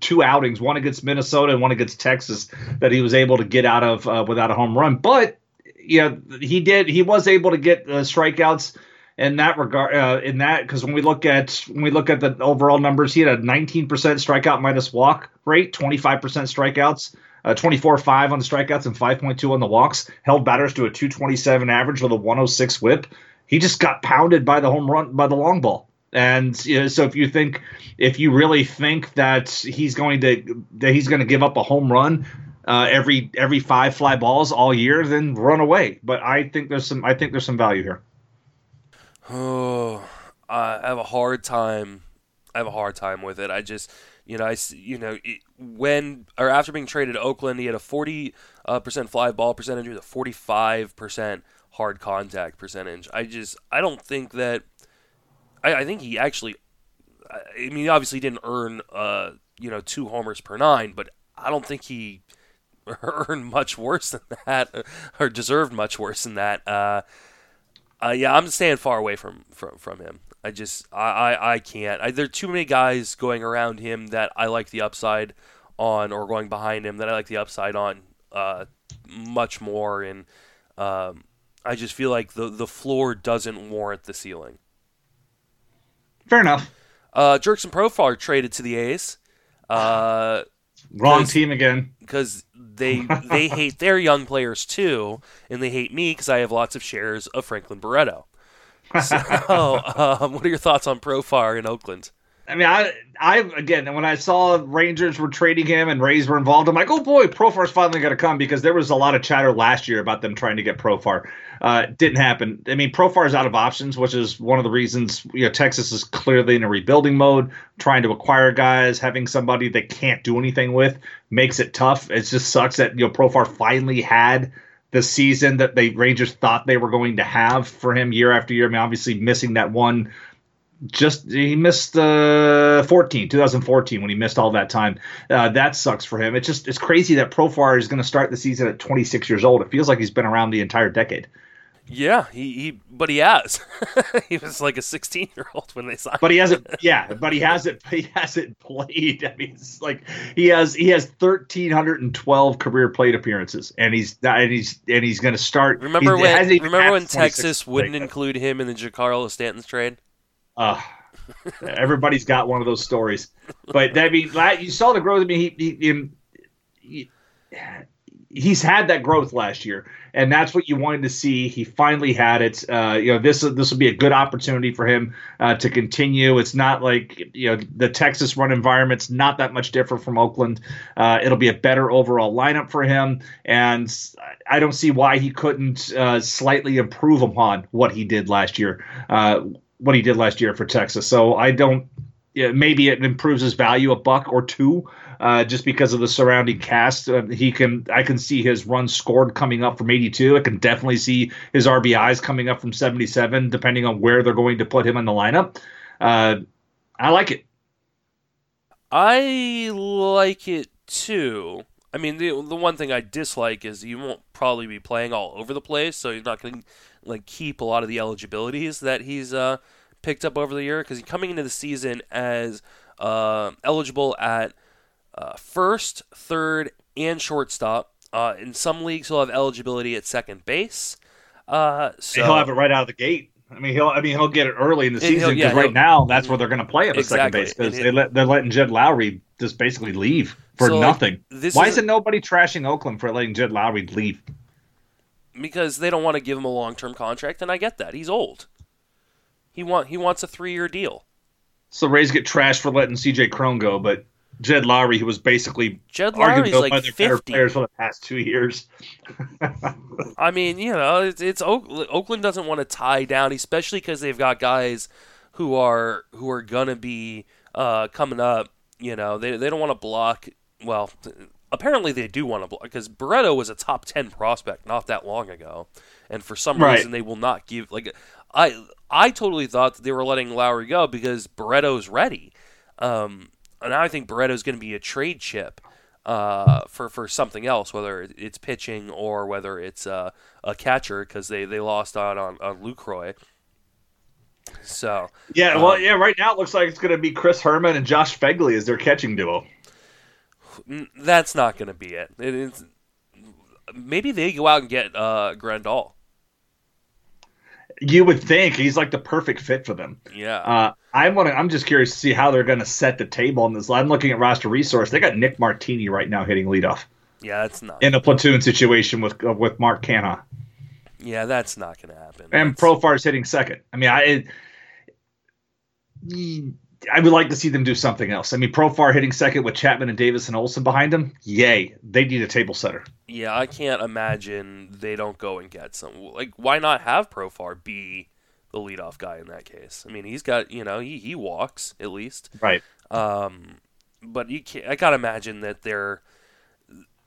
two outings, one against Minnesota and one against Texas, that he was able to get out of uh, without a home run. But yeah, he did. He was able to get uh, strikeouts in that regard. Uh, in that, because when we look at when we look at the overall numbers, he had a 19% strikeout minus walk rate, 25% strikeouts. Uh, 24-5 on the strikeouts and 5.2 on the walks. Held batters to a 227 average with a 106 whip. He just got pounded by the home run by the long ball. And you know, so if you think, if you really think that he's going to that he's going to give up a home run uh, every every five fly balls all year, then run away. But I think there's some I think there's some value here. Oh, I have a hard time. I have a hard time with it. I just, you know, I, you know, when or after being traded to Oakland, he had a 40 uh, percent fly ball percentage a 45 percent hard contact percentage. I just, I don't think that I, I think he actually. I mean, obviously didn't earn, uh, you know, two homers per nine, but I don't think he earned much worse than that, or deserved much worse than that. Uh, uh, yeah, I'm staying far away from from, from him. I just I, I, I can't. I, there are too many guys going around him that I like the upside on, or going behind him that I like the upside on uh, much more, and um, I just feel like the the floor doesn't warrant the ceiling. Fair enough. Uh, Jurickson Profar traded to the A's. Uh, Wrong team again. Because they they hate their young players too, and they hate me because I have lots of shares of Franklin Barreto. So, um, what are your thoughts on Profar in Oakland? I mean, I, I again, when I saw Rangers were trading him and Rays were involved, I'm like, oh boy, Profar's finally going to come because there was a lot of chatter last year about them trying to get Profar. Uh, didn't happen. I mean, Profar is out of options, which is one of the reasons you know Texas is clearly in a rebuilding mode, trying to acquire guys. Having somebody they can't do anything with makes it tough. It just sucks that you know Profar finally had the season that the Rangers thought they were going to have for him year after year. I mean, obviously missing that one just he missed uh 14 2014 when he missed all that time uh, that sucks for him it's just it's crazy that profar is going to start the season at 26 years old it feels like he's been around the entire decade Yeah, he, he but he has. he was like a 16 year old when they signed. But he hasn't. Yeah, but he hasn't. He hasn't played. I mean, it's like he has. He has 1,312 career plate appearances, and he's and he's and he's going to start. Remember he when? Remember when Texas wouldn't include him in the Giancarlo Stanton's trade? Uh, everybody's got one of those stories. But I mean, you saw the growth. I mean, he, he, he he's had that growth last year, and that's what you wanted to see. He finally had it. Uh, you know, this this will be a good opportunity for him uh, to continue. It's not like you know the Texas run environment's not that much different from Oakland. Uh, it'll be a better overall lineup for him, and I don't see why he couldn't uh, slightly improve upon what he did last year. What he did last year for Texas. So I don't. Yeah, maybe it improves his value a buck or two, uh, just because of the surrounding cast. Uh, he can, I can see his runs scored coming up from 82. I can definitely see his RBIs coming up from 77, depending on where they're going to put him in the lineup. Uh, I like it. I like it too. I mean, the the one thing I dislike is you won't probably be playing all over the place, so you're not going to like keep a lot of the eligibilities that he's uh, picked up over the year. Because he's coming into the season as uh, eligible at uh, first, third, and shortstop. Uh, in some leagues, he'll have eligibility at second base. Uh, so he'll have it right out of the gate. I mean, he'll. I mean, he'll get it early in the season yeah, because right now that's where they're going to play at second Exactly. base because they let, they're letting Jed Lowrie just basically leave for So, nothing. Why is- isn't nobody trashing Oakland for letting Jed Lowrie leave? because they don't want to give him a long term contract, and I get that. He's old. He want he wants a three year deal. So Rays get trashed for letting CJ Cron go, but Jed Lowrie, who was basically Jed Lowrie's one like of their better fifty. players for the past two years. I mean, you know, it's, it's Oakland doesn't want to tie down, especially because they've got guys who are who are gonna be uh, coming up. You know, they they don't want to block. Well, apparently they do want to block because Barreto was a top ten prospect not that long ago, and for some Right. reason they will not give. Like, I I totally thought that they were letting Lowrie go because Barreto's ready. Um, and I think Barreto's going to be a trade chip uh, for for something else, whether it's pitching or whether it's uh, a catcher, because they, they lost on on, on Lucroy. So Yeah, well, Um, yeah. Right now it looks like it's going to be Chris Herrmann and Josh Phegley as their catching duo. That's not going to be it. it is, maybe they go out and get uh, Grandal. You would think he's like the perfect fit for them. Yeah, Uh, I want to. I'm just curious to see how they're going to set the table on this. I'm looking at roster resource. They got Nick Martini right now hitting leadoff yeah, that's not. in a platoon situation with uh, with Mark Canha. yeah, that's not going to happen. and That's- Profar's hitting second. I mean, I it, I would like to see them do something else. I mean, Profar hitting second with Chapman and Davis and Olson behind him. Yay! They need a table setter. Yeah, I can't imagine they don't go and get some. Like, why not have Profar be the leadoff guy in that case? I mean, he's got you know he he walks at least. Right. Um, but you can't, I gotta imagine that there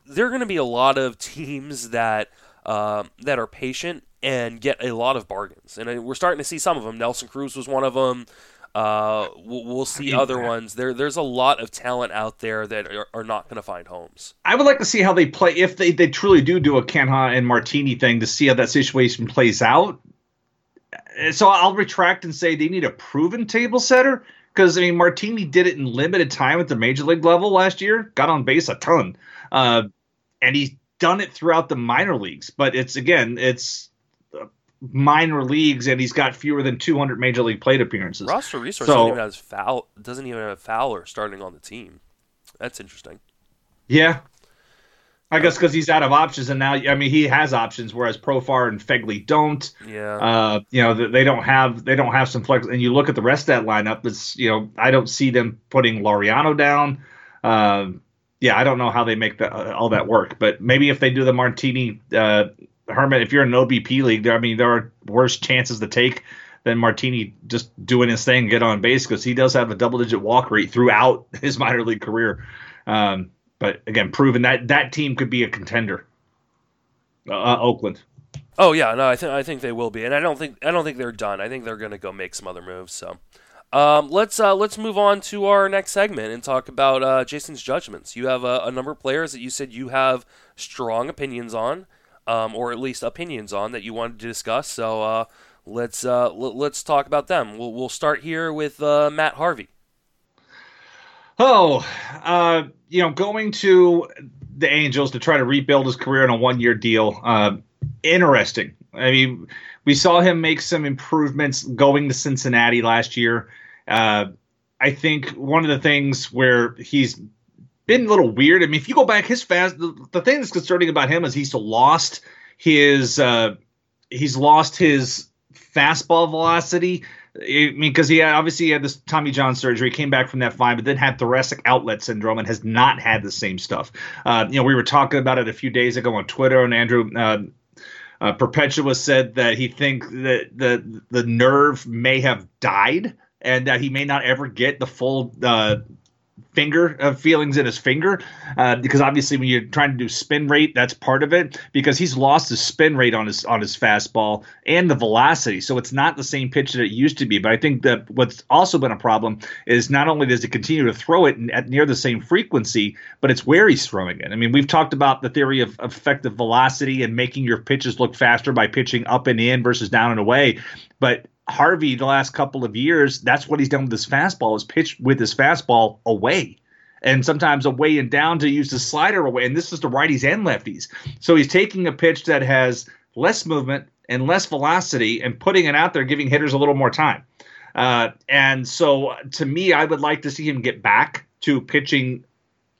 there are going to be a lot of teams that um, that are patient and get a lot of bargains, and uh, we're starting to see some of them. Nelson Cruz was one of them. Uh, we'll, see other ones. There, there's a lot of talent out there that are, are not going to find homes. I would like to see how they play if they, they truly do do a Canha and Martini thing to see how that situation plays out. So I'll retract and say they need a proven table setter because I mean Martini did it in limited time at the major league level last year, got on base a ton, uh, and he's done it throughout the minor leagues. But it's again, it's minor leagues, and he's got fewer than 200 major league plate appearances. Roster resource So- doesn't even have foul doesn't even have Fowler starting on the team. That's interesting. Yeah. I guess because he's out of options, and now I mean he has options, whereas Profar and Phegley don't. Yeah. Uh, you know they don't have they don't have some flex. And you look at the rest of that lineup. It's you know I don't see them putting Laureano down. Um, yeah, I don't know how they make that uh, all that work, but maybe if they do the Martini uh, Herrmann, if you're in an OBP league, there I mean there are worse chances to take than Martini just doing his thing, get on base because he does have a double digit walk rate throughout his minor league career. Um, but again, proven that that team could be a contender. Uh, Oakland. Oh yeah, no, I think I think they will be, and I don't think I don't think they're done. I think they're going to go make some other moves. So, um, let's uh, let's move on to our next segment and talk about uh, Jason's judgments. You have a, a number of players that you said you have strong opinions on. Um, or at least opinions on that you wanted to discuss. So uh, let's uh, l- let's talk about them. We'll, we'll start here with uh, Matt Harvey. Oh, uh, you know, going to the Angels to try to rebuild his career on a one-year deal. Uh, interesting. I mean, we saw him make some improvements going to Cincinnati last year. Uh, I think one of the things where he's been a little weird. I mean, if you go back, his fast the, the thing that's concerning about him is he's lost his uh, he's lost his fastball velocity. I mean, because he had, obviously he had this Tommy John surgery, came back from that fine, but then had thoracic outlet syndrome and has not had the same stuff. Uh, you know, we were talking about it a few days ago on Twitter, and Andrew uh, uh, Perpetua said that he think that the the nerve may have died and that he may not ever get the full uh, finger of feelings in his finger uh, because obviously when you're trying to do spin rate that's part of it because he's lost his spin rate on his on his fastball and the velocity. So it's not the same pitch that it used to be. But i think that what's also been a problem is not only does he continue to throw it at near the same frequency but it's where he's throwing it. I mean we've talked about the theory of effective velocity and making your pitches look faster by pitching up and in versus down and away but Harvey the last couple of years, that's what he's done with his fastball is pitched with his fastball away. And sometimes away and down to use the slider away. And this is to righties and lefties. So he's taking a pitch that has less movement and less velocity and putting it out there, giving hitters a little more time. Uh, and so to me, I would like to see him get back to pitching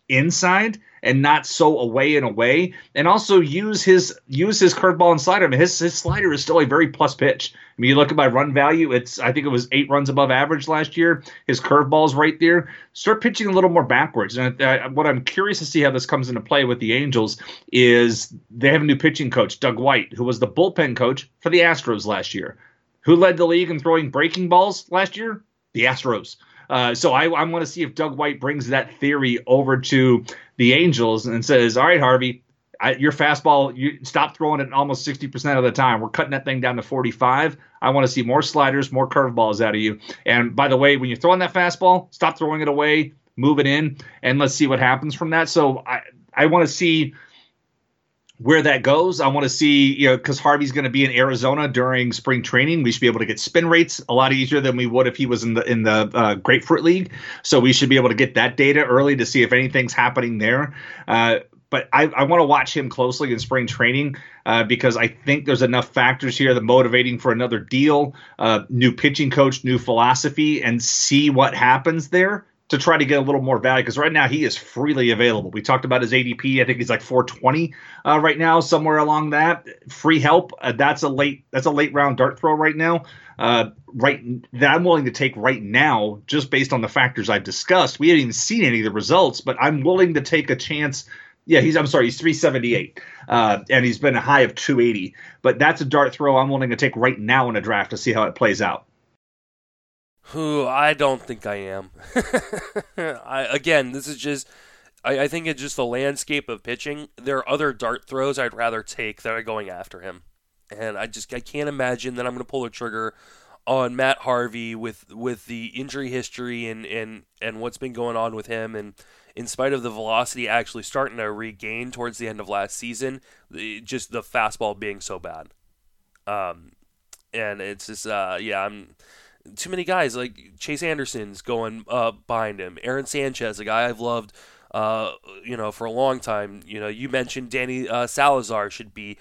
inside and not so away and away, and also use his use his curveball and slider. I mean, his his slider is still a very plus pitch. I mean, you look at my run value; it's I think it was eight runs above average last year. His curveball's right there. Start pitching a little more backwards. And uh, what I'm curious to see how this comes into play with the Angels is they have a new pitching coach, Doug White, who was the bullpen coach for the Astros last year. Who led the league in throwing breaking balls last year? The Astros. Uh, so I, I want to see if Doug White brings that theory over to the Angels and says, "All right, Harvey, I, your fastball, you stop throwing it almost 60% of the time. We're cutting that thing down to 45. I want to see more sliders, more curveballs out of you. And by the way, when you're throwing that fastball, stop throwing it away, move it in, and let's see what happens from that. So I, I want to see where that goes. I want to see, you know, because Harvey's going to be in Arizona during spring training. We should be able to get spin rates a lot easier than we would if he was in the in the uh, Grapefruit League. So we should be able to get that data early to see if anything's happening there. Uh, but I, I want to watch him closely in spring training uh, because I think there's enough factors here that motivating for another deal, uh, new pitching coach, new philosophy, and see what happens there to try to get a little more value because right now he is freely available. We talked about his ADP. I think he's like 420 uh, right now, somewhere along that. Free help. Uh, that's a late. That's a late round dart throw right now. Uh, right that I'm willing to take right now, just based on the factors I've discussed. We haven't even seen any of the results, but I'm willing to take a chance. Yeah, he's. I'm sorry, he's 378, uh, and he's been a high of 280. But that's a dart throw I'm willing to take right now in a draft to see how it plays out. Who I don't think I am. I, again, this is just. I, I, think it's just the landscape of pitching. There are other dart throws I'd rather take that are going after him, and I just I can't imagine that I'm going to pull the trigger on Matt Harvey with with the injury history and and and what's been going on with him and in spite of the velocity actually starting to regain towards the end of last season, just the fastball being so bad. Um, and it's just uh, yeah, I'm too many guys like Chase Anderson's going uh, behind him. Aaron Sanchez, a guy I've loved, uh, you know, for a long time. You know, you mentioned Danny uh, Salazar should be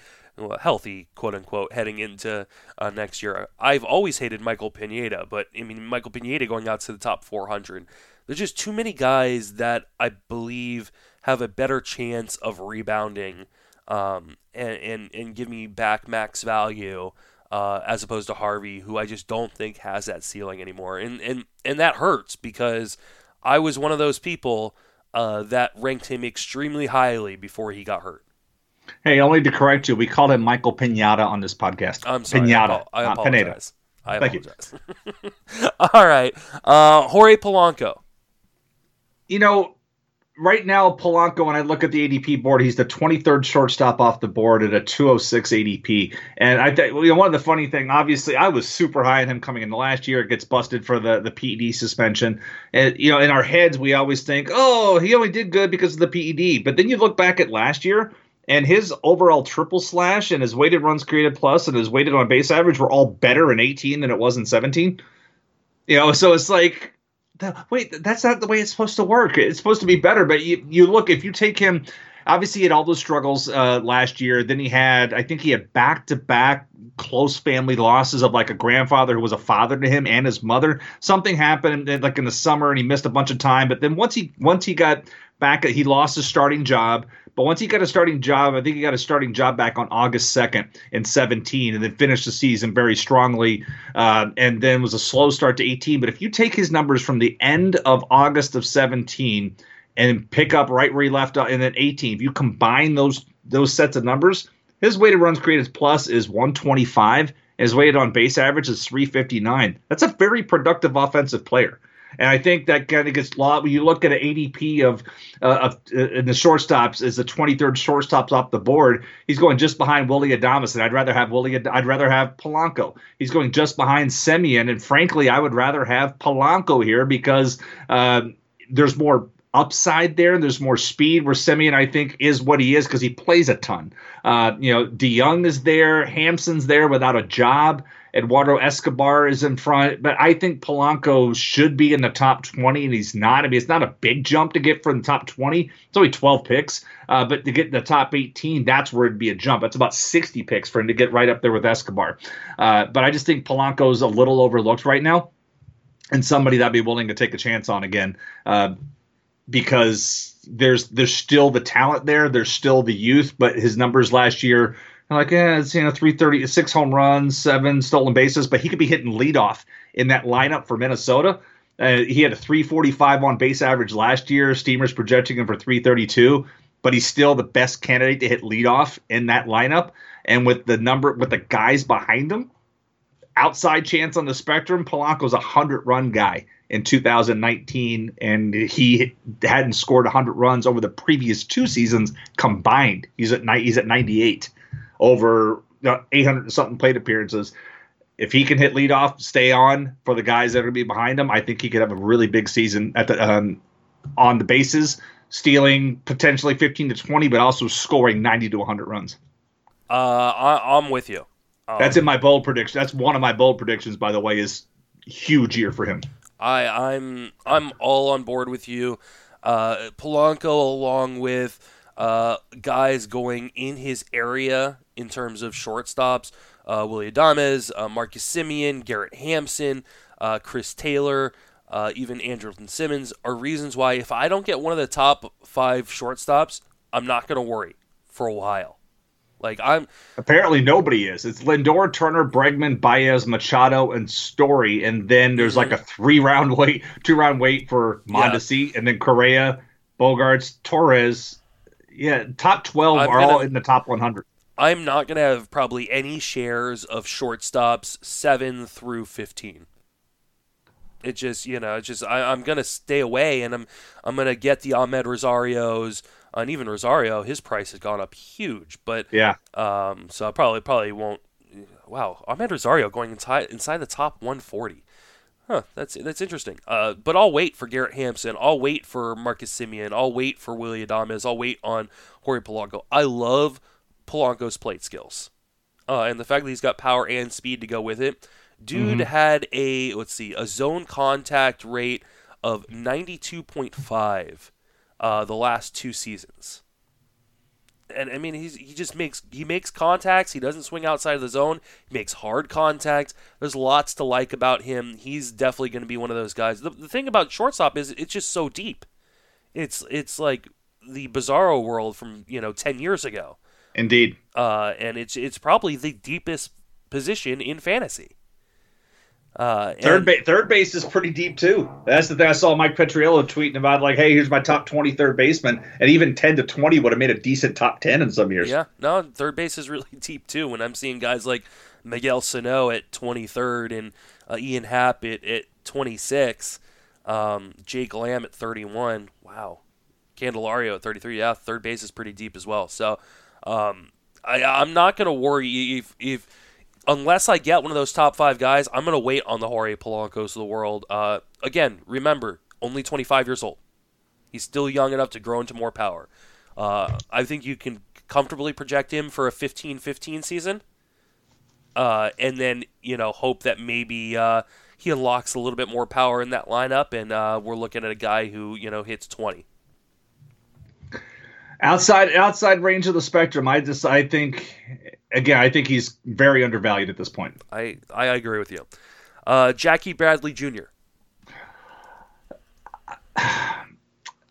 healthy, quote unquote, heading into uh, next year. I've always hated Michael Pineda, but I mean Michael Pineda going out to the top 400. There's just too many guys that I believe have a better chance of rebounding um, and, and and give me back max value uh, as opposed to Harvey, who I just don't think has that ceiling anymore, and and and that hurts because I was one of those people uh, that ranked him extremely highly before he got hurt. Hey, only to correct you, we called him Michael Pinata on this podcast. I'm sorry, Pinata, I, apologize. I apologize. All right, uh, Jorge Polanco. You know, right now, Polanco, when I look at the ADP board, he's the 23rd shortstop off the board at a 206 ADP. And I think you know, one of the funny thing, obviously, I was super high on him coming in the last year. It gets busted for the the PED suspension. And you know, in our heads, we always think, oh, he only did good because of the PED. But then you look back at last year. and his overall triple slash and his weighted runs created plus and his weighted on base average were all better in 18 than it was in 17. You know, so it's like, wait, that's not the way it's supposed to work. It's supposed to be better, but you you look if you take him obviously he had all those struggles uh, last year. Then he had, I think he had back to back close family losses of like a grandfather who was a father to him and his mother. Something happened like in the summer and he missed a bunch of time. But then once he once he got back, he lost his starting job. But once he got a starting job, I think he got a starting job back on August 2nd in 17 and then finished the season very strongly. Uh, and then was a slow start to 18. But if you take his numbers from the end of August of 17 and pick up right where he left off, and then 18. If you combine those those sets of numbers, his weighted runs created plus is 125. His weighted on base average is 359. That's a very productive offensive player. And I think that kind of gets lost when you look at an ADP of uh, of uh, in the shortstops is the 23rd shortstops off the board. He's going just behind Willy Adames, and I'd rather have Willy. I'd rather have Polanco. He's going just behind Semien, and frankly, I would rather have Polanco here because uh, there's more upside there. and There's more speed where Semien, I think, is what he is because he plays a ton. Uh, you know, DeJong is there, Hampson's there without a job. Eduardo Escobar is in front, but I think Polanco should be in the top 20, and he's not. I mean, it's not a big jump to get from the top 20. It's only 12 picks, uh, but to get the top 18, that's where it'd be a jump. That's about 60 picks for him to get right up there with Escobar. Uh, but I just think Polanco's a little overlooked right now, and somebody that'd be willing to take a chance on again. Uh, because there's there's still the talent there, there's still the youth, but his numbers last year like, yeah, it's you know, 330, six home runs, seven stolen bases, but he could be hitting leadoff in that lineup for Minnesota. Uh, he had a 345 on base average last year. Steamers projecting him for 332, but he's still the best candidate to hit leadoff in that lineup. And with the number, with the guys behind him, outside chance on the spectrum, Polanco's a 100 run guy in 2019, and he hadn't scored 100 runs over the previous two seasons combined. He's at he's at 98 over 800 and something plate appearances. If he can hit leadoff, stay on for the guys that are going to be behind him, I think he could have a really big season at the um, on the bases, stealing potentially 15 to 20, but also scoring 90 to 100 runs. Uh, I, am with you. Um, That's in my bold prediction. That's one of my bold predictions, by the way, is huge year for him. I, I'm I'm all on board with you. Uh, Polanco, along with uh, guys going in his area in terms of shortstops, uh, Willy Adames, uh, Marcus Semien, Garrett Hampson, uh, Chris Taylor, uh, even Andrelton Simmons are reasons why if I don't get one of the top five shortstops, I'm not going to worry for a while. Like I'm apparently nobody is. It's Lindor, Turner, Bregman, Baez, Machado, and Story, and then there's mm-hmm. like a three round wait, two round wait for Mondesi, yeah. and then Correa, Bogaerts, Torres. Yeah, top 12 I'm are gonna, all in the top 100. I'm not gonna have probably any shares of shortstops seven through 15. It just you know, it's just I, I'm gonna stay away, and I'm I'm gonna get the Amed Rosarios and even Rosario, his price has gone up huge. But yeah, um, so I probably probably won't. Wow, Amed Rosario going inside inside the top 140. Huh, that's that's interesting. Uh, but I'll wait for Garrett Hampson. I'll wait for Marcus Semien. I'll wait for Willy Adames. I'll wait on Jorge Polanco. I love Polanco's plate skills, uh, and the fact that he's got power and speed to go with it. Dude mm-hmm. had a let's see a zone contact rate of 92.5 uh, the last two seasons. And I mean, he's, he just makes he makes contacts. He doesn't swing outside of the zone. He makes hard contacts. There's lots to like about him. He's definitely going to be one of those guys. The, the thing about shortstop is it's just so deep. It's it's like the Bizarro world from you know ten years ago. Indeed. Uh, and it's it's probably the deepest position in fantasy. Uh, third, ba- third base is pretty deep too. That's the thing I saw Mike Petriello tweeting about, like, "Hey, here's my top 20 third baseman," and even 10 to 20 would have made a decent top 10 in some years. Yeah, no, third base is really deep too. When I'm seeing guys like Miguel Sano at 23rd and uh, Ian Happ at, at 26, um, Jake Lamb at 31. Wow, Candelario at 33. Yeah, third base is pretty deep as well. So, um, I, I'm not going to worry if if unless I get one of those top five guys, I'm going to wait on the Jorge Polancos of the world. Uh, again, remember, only 25 years old. He's still young enough to grow into more power. Uh, I think you can comfortably project him for a 15-15 season. Uh, and then you know hope that maybe uh, he unlocks a little bit more power in that lineup, and uh, we're looking at a guy who you know hits 20 outside outside range of the spectrum. I just I think again I think he's very undervalued at this point. I I agree with you. Uh, Jackie Bradley Jr.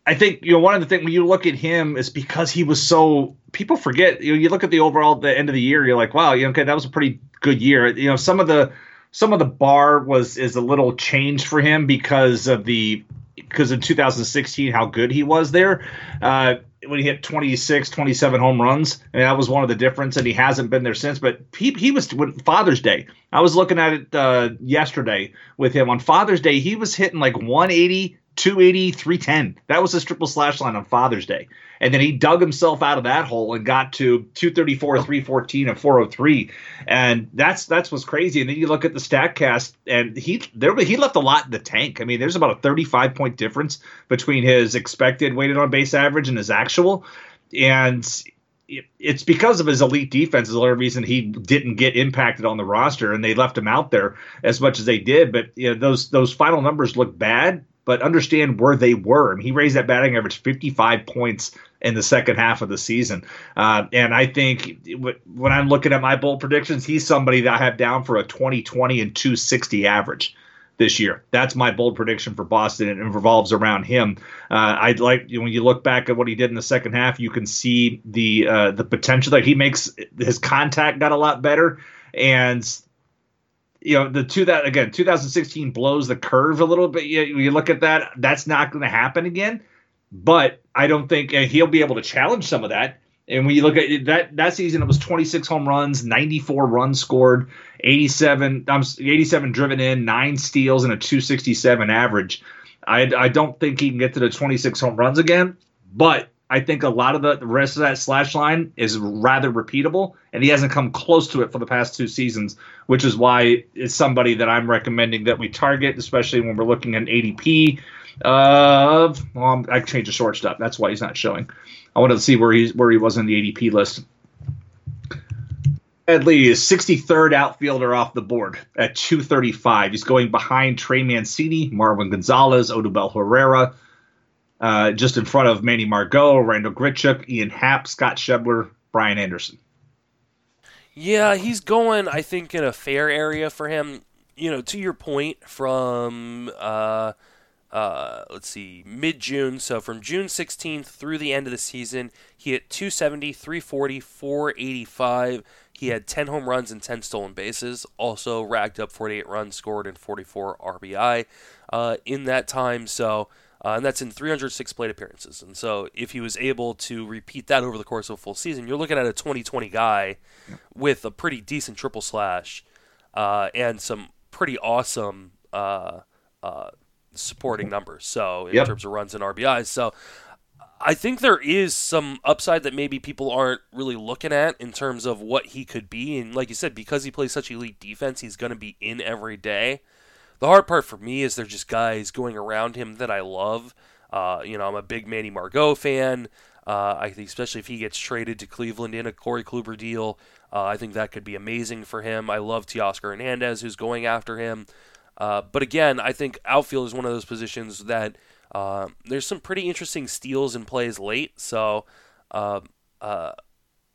I think you know one of the things when you look at him is because he was so people forget you know you look at the overall the end of the year you're like wow you know, okay that was a pretty good year you know some of the some of the bar was is a little changed for him because of the because in 2016 how good he was there uh, when he hit 26 27 home runs and that was one of the difference and he hasn't been there since but he, he was father's day. I was looking at it uh, yesterday with him. On father's day he was hitting like 180 280 310 that was his triple slash line on father's day. And then he dug himself out of that hole and got to 234 314 and 403 and that's that's what's crazy. And then you look at the statcast and he there he left a lot in the tank. I mean there's about a 35 point difference between his expected weighted on base average and his actual. And it's because of his elite defense is the only reason he didn't get impacted on the roster and they left him out there as much as they did. But you know, those those final numbers look bad but understand where they were. I mean, he raised that batting average 55 points in the second half of the season. Uh, and I think when I'm looking at my bold predictions, he's somebody that I have down for a 2020 and 260 average this year. That's my bold prediction for Boston, and it revolves around him. Uh, I'd like when you look back at what he did in the second half, you can see the uh, the potential that he makes. His contact got a lot better, and you know the two that again 2016 blows the curve a little bit. You, you look at that, that's not going to happen again. But I don't think he'll be able to challenge some of that. And when you look at that that season, it was 26 home runs, 94 runs scored, 87 um, 87 driven in, nine steals, and a 267 average. I, I don't think he can get to the 26 home runs again, but I think a lot of the, the rest of that slash line is rather repeatable, and he hasn't come close to it for the past two seasons, which is why it's somebody that I'm recommending that we target, especially when we're looking at ADP. Uh, well, I changed the shortstop. That's why he's not showing. I wanted to see where he's where he was in the ADP list. Bradley is 63rd outfielder off the board at 235. He's going behind Trey Mancini, Marwin Gonzalez, Odubel Herrera, uh, just in front of Manny Margot, Randall Grichuk, Ian Happ, Scott Schebler, Brian Anderson. Yeah, he's going, I think, in a fair area for him. You know, to your point from, uh, uh, let's see, mid June. So from June 16th through the end of the season, he hit 270, 340, 485. He had 10 home runs and 10 stolen bases. Also racked up 48 runs scored and 44 RBI uh, in that time. So uh, and that's in 306 plate appearances. And so, if he was able to repeat that over the course of a full season, you're looking at a 2020 guy yeah. with a pretty decent triple slash uh, and some pretty awesome uh, uh supporting numbers. So, in yep. terms of runs and RBIs, so I think there is some upside that maybe people aren't really looking at in terms of what he could be. And like you said, because he plays such elite defense, he's going to be in every day. The hard part for me is there's just guys going around him that I love. Uh, you know, I'm a big Manny Margot fan. Uh, I think especially if he gets traded to Cleveland in a Corey Kluber deal, uh, I think that could be amazing for him. I love Teoscar Hernandez, who's going after him. Uh, but again, I think outfield is one of those positions that uh, there's some pretty interesting steals and plays late. So uh,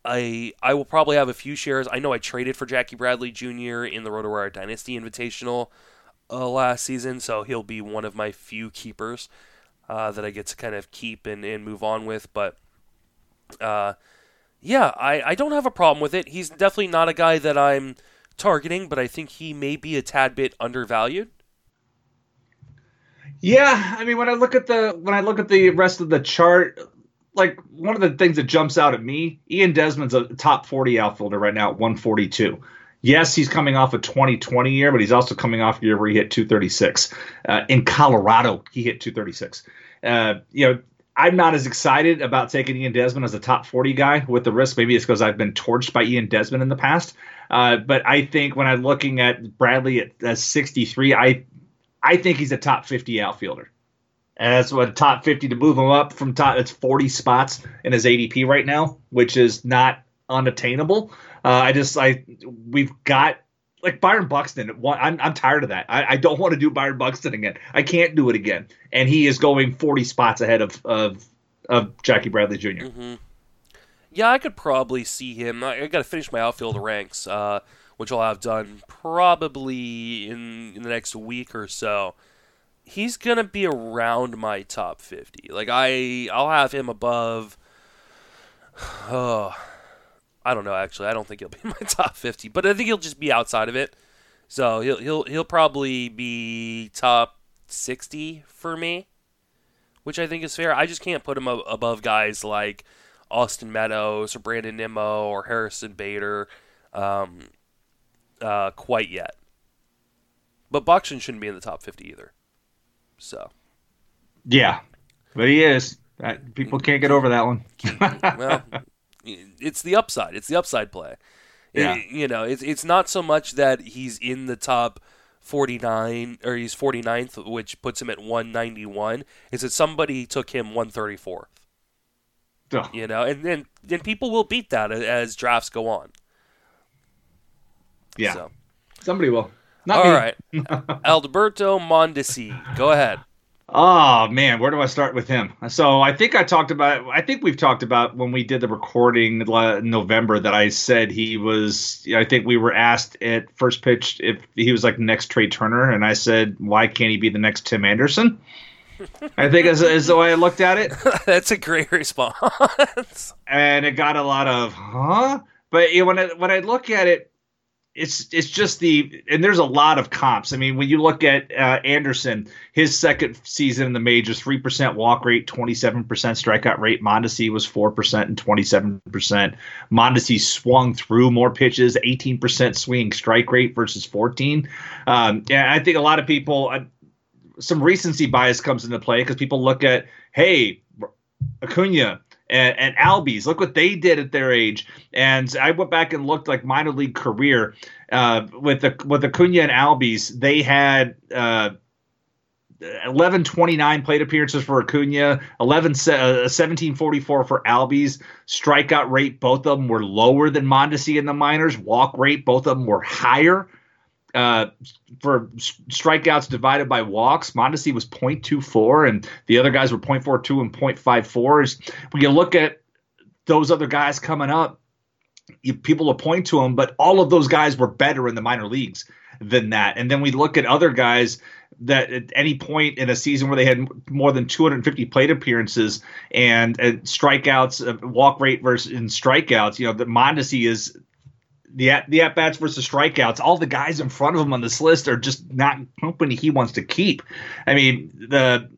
I I will probably have a few shares. I know I traded for Jackie Bradley Jr. in the RotoWire Dynasty Invitational uh, last season, so he'll be one of my few keepers uh, that I get to kind of keep and, and move on with. But uh, yeah, I, I don't have a problem with it. He's definitely not a guy that I'm targeting, but I think he may be a tad bit undervalued. Yeah, I mean when I look at the when I look at the rest of the chart, like one of the things that jumps out at me, Ian Desmond's a top 40 outfielder right now at 142 yes, he's coming off a 2020 year, but he's also coming off a year where he hit 236. Uh, in Colorado, he hit 236. Uh, you know, I'm not as excited about taking Ian Desmond as a top 40 guy with the risk. Maybe it's because I've been torched by Ian Desmond in the past. Uh, but I think when I'm looking at Bradley at, at 63, I I think he's a top 50 outfielder. And that's what top 50 to move him up from top. It's 40 spots in his ADP right now, which is not unattainable. Uh, I just I we've got like Byron Buxton. I'm I'm tired of that. I, I don't want to do Byron Buxton again. I can't do it again. And he is going 40 spots ahead of of, of Jackie Bradley junior mm-hmm. Yeah, I could probably see him. I, I got to finish my outfield ranks, uh, which I'll have done probably in in the next week or so. He's gonna be around my top 50. Like I I'll have him above. Oh, I don't know actually. I don't think he'll be in my top 50, but I think he'll just be outside of it. So he'll he'll he'll probably be top 60 for me, which I think is fair. I just can't put him above guys like Austin Meadows or Brandon Nimmo or Harrison Bader um, uh, quite yet. But Buxton shouldn't be in the top 50 either. So. Yeah, but he is. People can't get over that one. well, it's the upside. It's the upside play. Yeah. It, you know, it's it's not so much that he's in the top 49 or he's 49th, which puts him at 191. Is that somebody took him 134th? Oh. You know, and then then people will beat that as drafts go on. Yeah, so. somebody will. Not All right, Alberto Mondesi, go ahead. Oh man, where do I start with him? So I think I talked about. I think we've talked about when we did the recording in November that I said he was. I think we were asked at first pitch if he was like next Trea Turner, and I said, why can't he be the next Tim Anderson? I think is, is the way I looked at it. That's a great response. and it got a lot of huh. But you know, when I when I look at it, it's it's just the and there's a lot of comps. I mean, when you look at uh, Anderson, his second season in the majors, three percent walk rate, twenty seven percent strikeout rate. Mondesi was four percent and twenty seven percent. Mondesi swung through more pitches, eighteen percent swinging strike rate versus fourteen. Um, and I think a lot of people, uh, some recency bias comes into play because people look at, hey, Acuna and, and Albies. Look what they did at their age. And I went back and looked like minor league career uh, with the with Acuna and Albies. They had. Uh, 1129 plate appearances for Acuna, 11 uh, 1744 for Albies. Strikeout rate, both of them were lower than Mondesi in the minors. Walk rate, both of them were higher. Uh, for strikeouts divided by walks, Mondesi was 0.24, and the other guys were 0.42 and 0.54. When you look at those other guys coming up, you, people will point to them, but all of those guys were better in the minor leagues than that. And then we look at other guys that at any point in a season where they had more than 250 plate appearances and, and strikeouts, uh, walk rate versus in strikeouts, you know, the Mondesi is the at the at bats versus strikeouts, all the guys in front of him on this list are just not company he wants to keep. I mean, the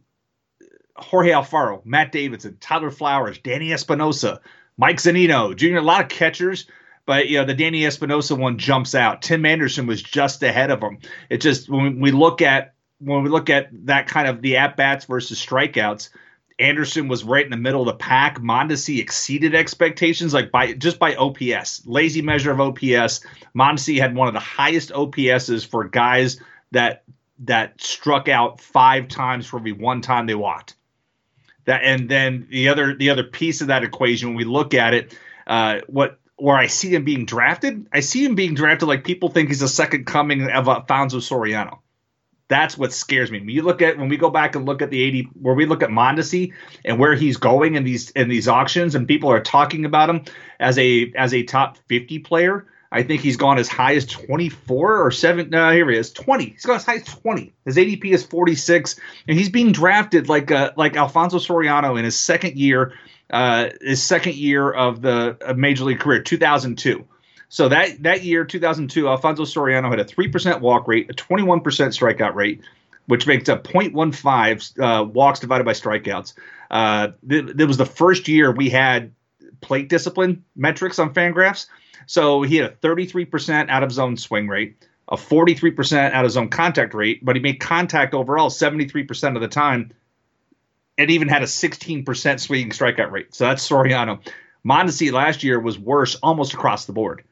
Jorge Alfaro, Matt Davidson, Tyler Flowers, Danny Espinosa, Mike Zunino Jr. A lot of catchers, but you know the Danny Espinosa one jumps out. Tim Anderson was just ahead of him. It just when we look at when we look at that kind of the at bats versus strikeouts Anderson was right in the middle of the pack. Mondesi exceeded expectations, like by just by OPS, lazy measure of OPS. Mondesi had one of the highest OPSs for guys that that struck out five times for every one time they walked. That and then the other the other piece of that equation, when we look at it, uh, what where I see him being drafted, I see him being drafted like people think he's a second coming of Alfonso Soriano. That's what scares me. When you look at when we go back and look at the 80 where we look at Mondesi and where he's going in these in these auctions and people are talking about him as a as a top 50 player. I think he's gone as high as 24 or 7 no here he is 20. He's gone as high as 20. His ADP is 46 and he's being drafted like uh, like Alfonso Soriano in his second year uh, his second year of the major league career 2002. So that that year, 2002, Alfonso Soriano had a 3% walk rate, a 21% strikeout rate, which makes a 0.15 uh, walks divided by strikeouts. Uh, th- it was the first year we had plate discipline metrics on Fangraphs. So he had a 33% out of zone swing rate, a 43% out of zone contact rate, but he made contact overall 73% of the time, and even had a 16% swinging strikeout rate. So that's Soriano. Mondesi last year was worse almost across the board.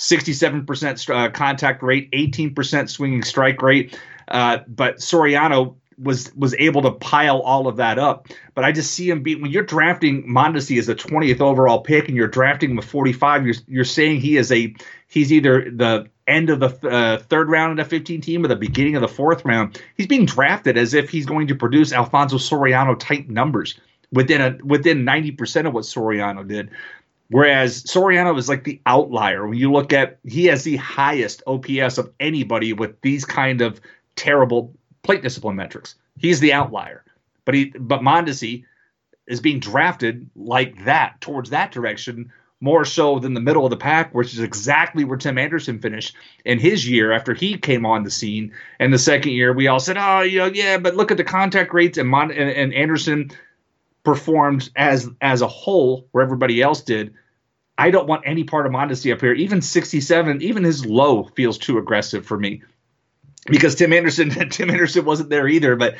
67% uh, contact rate, 18% swinging strike rate. Uh, but Soriano was was able to pile all of that up. But I just see him beat when you're drafting Mondesi as the 20th overall pick and you're drafting him at 45. You're you're saying he is a he's either the end of the uh, third round in a 15 team or the beginning of the fourth round. He's being drafted as if he's going to produce Alfonso Soriano type numbers within a within 90% of what Soriano did. Whereas Soriano is like the outlier. When you look at, he has the highest OPS of anybody with these kind of terrible plate discipline metrics. He's the outlier. But he, but Mondesi is being drafted like that towards that direction more so than the middle of the pack, which is exactly where Tim Anderson finished in his year after he came on the scene. And the second year, we all said, "Oh, know, yeah, but look at the contact rates." And and, and Anderson performed as as a whole where everybody else did. I don't want any part of Mondesi up here. Even 67, even his low feels too aggressive for me. Because Tim Anderson, Tim Anderson wasn't there either, but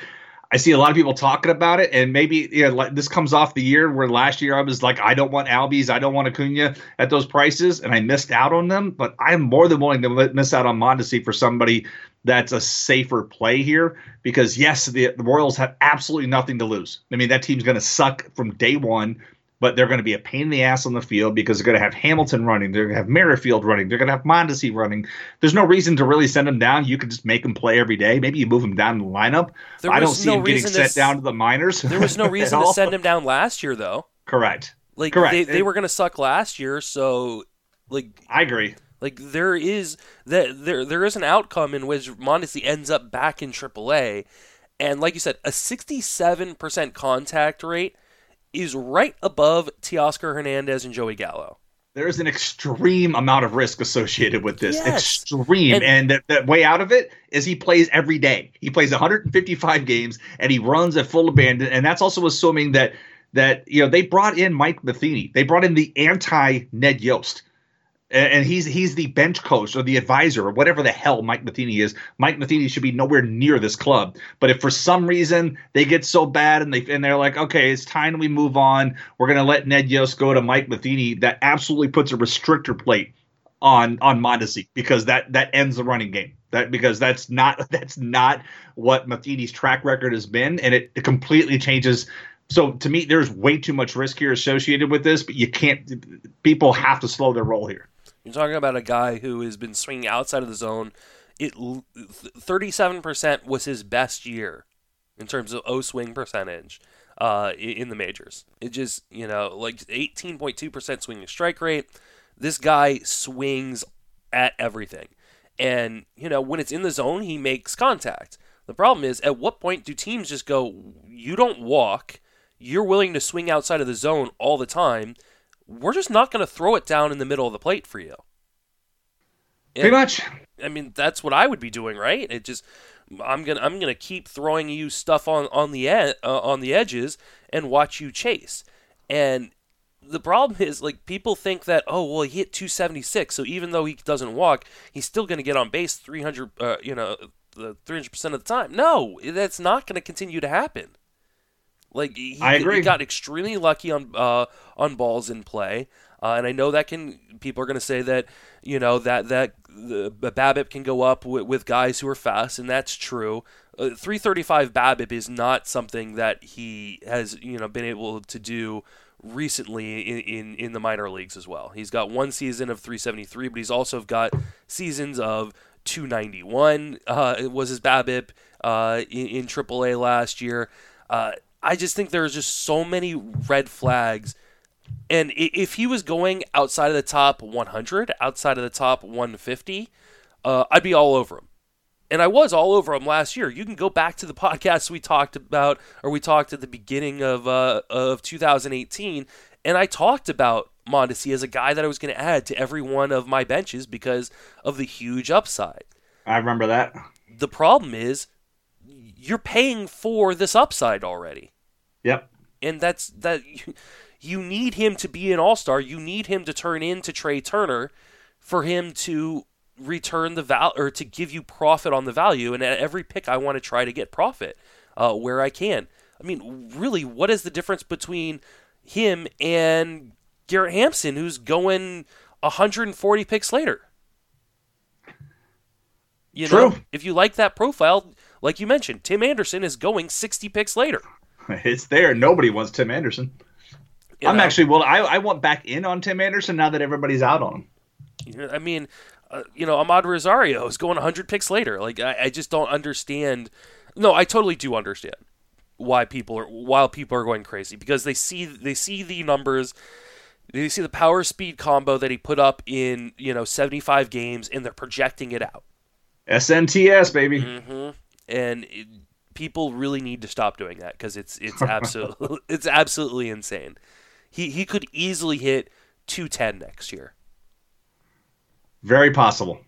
I see a lot of people talking about it, and maybe you know, like, this comes off the year where last year I was like, I don't want Albies, I don't want Acuna at those prices, and I missed out on them. But I'm more than willing to miss out on Mondesi for somebody that's a safer play here because yes, the, the Royals have absolutely nothing to lose. I mean, that team's going to suck from day one but they're going to be a pain in the ass on the field because they're going to have Hamilton running, they're going to have Merrifield running, they're going to have Mondesi running. There's no reason to really send him down. You can just make him play every day. Maybe you move him down in the lineup. I don't see no him getting sent down to the minors. There was no reason to send him down last year, though. Correct. Like Correct. they, they were going to suck last year, so like I agree. Like there is that there there is an outcome in which Mondesi ends up back in AAA, and like you said, a 67% contact rate is right above Teoscar Hernandez and Joey Gallo. There is an extreme amount of risk associated with this. Yes. Extreme. And, and the, the, way out of it is he plays every day. He plays 155 games and he runs at full abandon. And that's also assuming that that you know they brought in Mike Matheny. They brought in the anti Ned Yost and he's he's the bench coach or the advisor or whatever the hell Mike Matheny is. Mike Matheny should be nowhere near this club. But if for some reason they get so bad and they and they're like, okay, it's time we move on. We're gonna let Ned Yost go to Mike Matheny. That absolutely puts a restrictor plate on on Mondesi because that that ends the running game. That because that's not that's not what Matheny's track record has been, and it, it completely changes so to me, there's way too much risk here associated with this, but you can't. People have to slow their roll here. You're talking about a guy who has been swinging outside of the zone. It 37% was his best year in terms of O swing percentage uh, in the majors. It just, you know, like 18.2% swinging strike rate. This guy swings at everything. And, you know, when it's in the zone, he makes contact. The problem is, at what point do teams just go, you don't walk, you're willing to swing outside of the zone all the time? We're just not going to throw it down in the middle of the plate for you. And, Pretty much. I mean, that's what I would be doing, right? It just I'm gonna I'm gonna keep throwing you stuff on on the ed, uh, on the edges and watch you chase. And the problem is like people think that oh well he hit 276, so even though he doesn't walk, he's still gonna get on base 300 uh, you know the 300 percent of the time. No, that's not gonna continue to happen. Like he, I agree. he got extremely lucky on uh, on balls in play, uh, and I know that can people are going to say that you know that that the, the BABIP can go up with, with guys who are fast, and that's true. Uh, 335 BABIP is not something that he has you know been able to do recently in, in, in the minor leagues as well. He's got one season of 373, but he's also got seasons of 291 uh, was his BABIP uh, in, in AAA last year. Uh, I just think there's just so many red flags. And if he was going outside of the top 100, outside of the top 150, uh, I'd be all over him. And I was all over him last year. You can go back to the podcast we talked about, or we talked at the beginning of uh, of 2018, and I talked about Mondesi as a guy that I was going to add to every one of my benches because of the huge upside. I remember that. The problem is you're paying for this upside already. Yep. And that's that you, you need him to be an all-star. You need him to turn into Trea Turner for him to return the val or to give you profit on the value and at every pick I want to try to get profit uh, where I can. I mean, really, what is the difference between him and Garrett Hampson, who's going 140 picks later? You True. know, if you like that profile, Like you mentioned, Tim Anderson is going 60 picks later. It's there. Nobody wants Tim Anderson. You I'm know? actually well. I, I want back in on Tim Anderson now that everybody's out on him. I mean, uh, you know, Amed Rosario is going 100 picks later. Like, I, I just don't understand. No, I totally do understand why people are while people are going crazy because they see they see the numbers, they see the power speed combo that he put up in you know 75 games, and they're projecting it out. SNTS baby. Mm-hmm. And it, people really need to stop doing that because it's it's absolutely it's absolutely insane. He he could easily hit 210 next year. Very possible.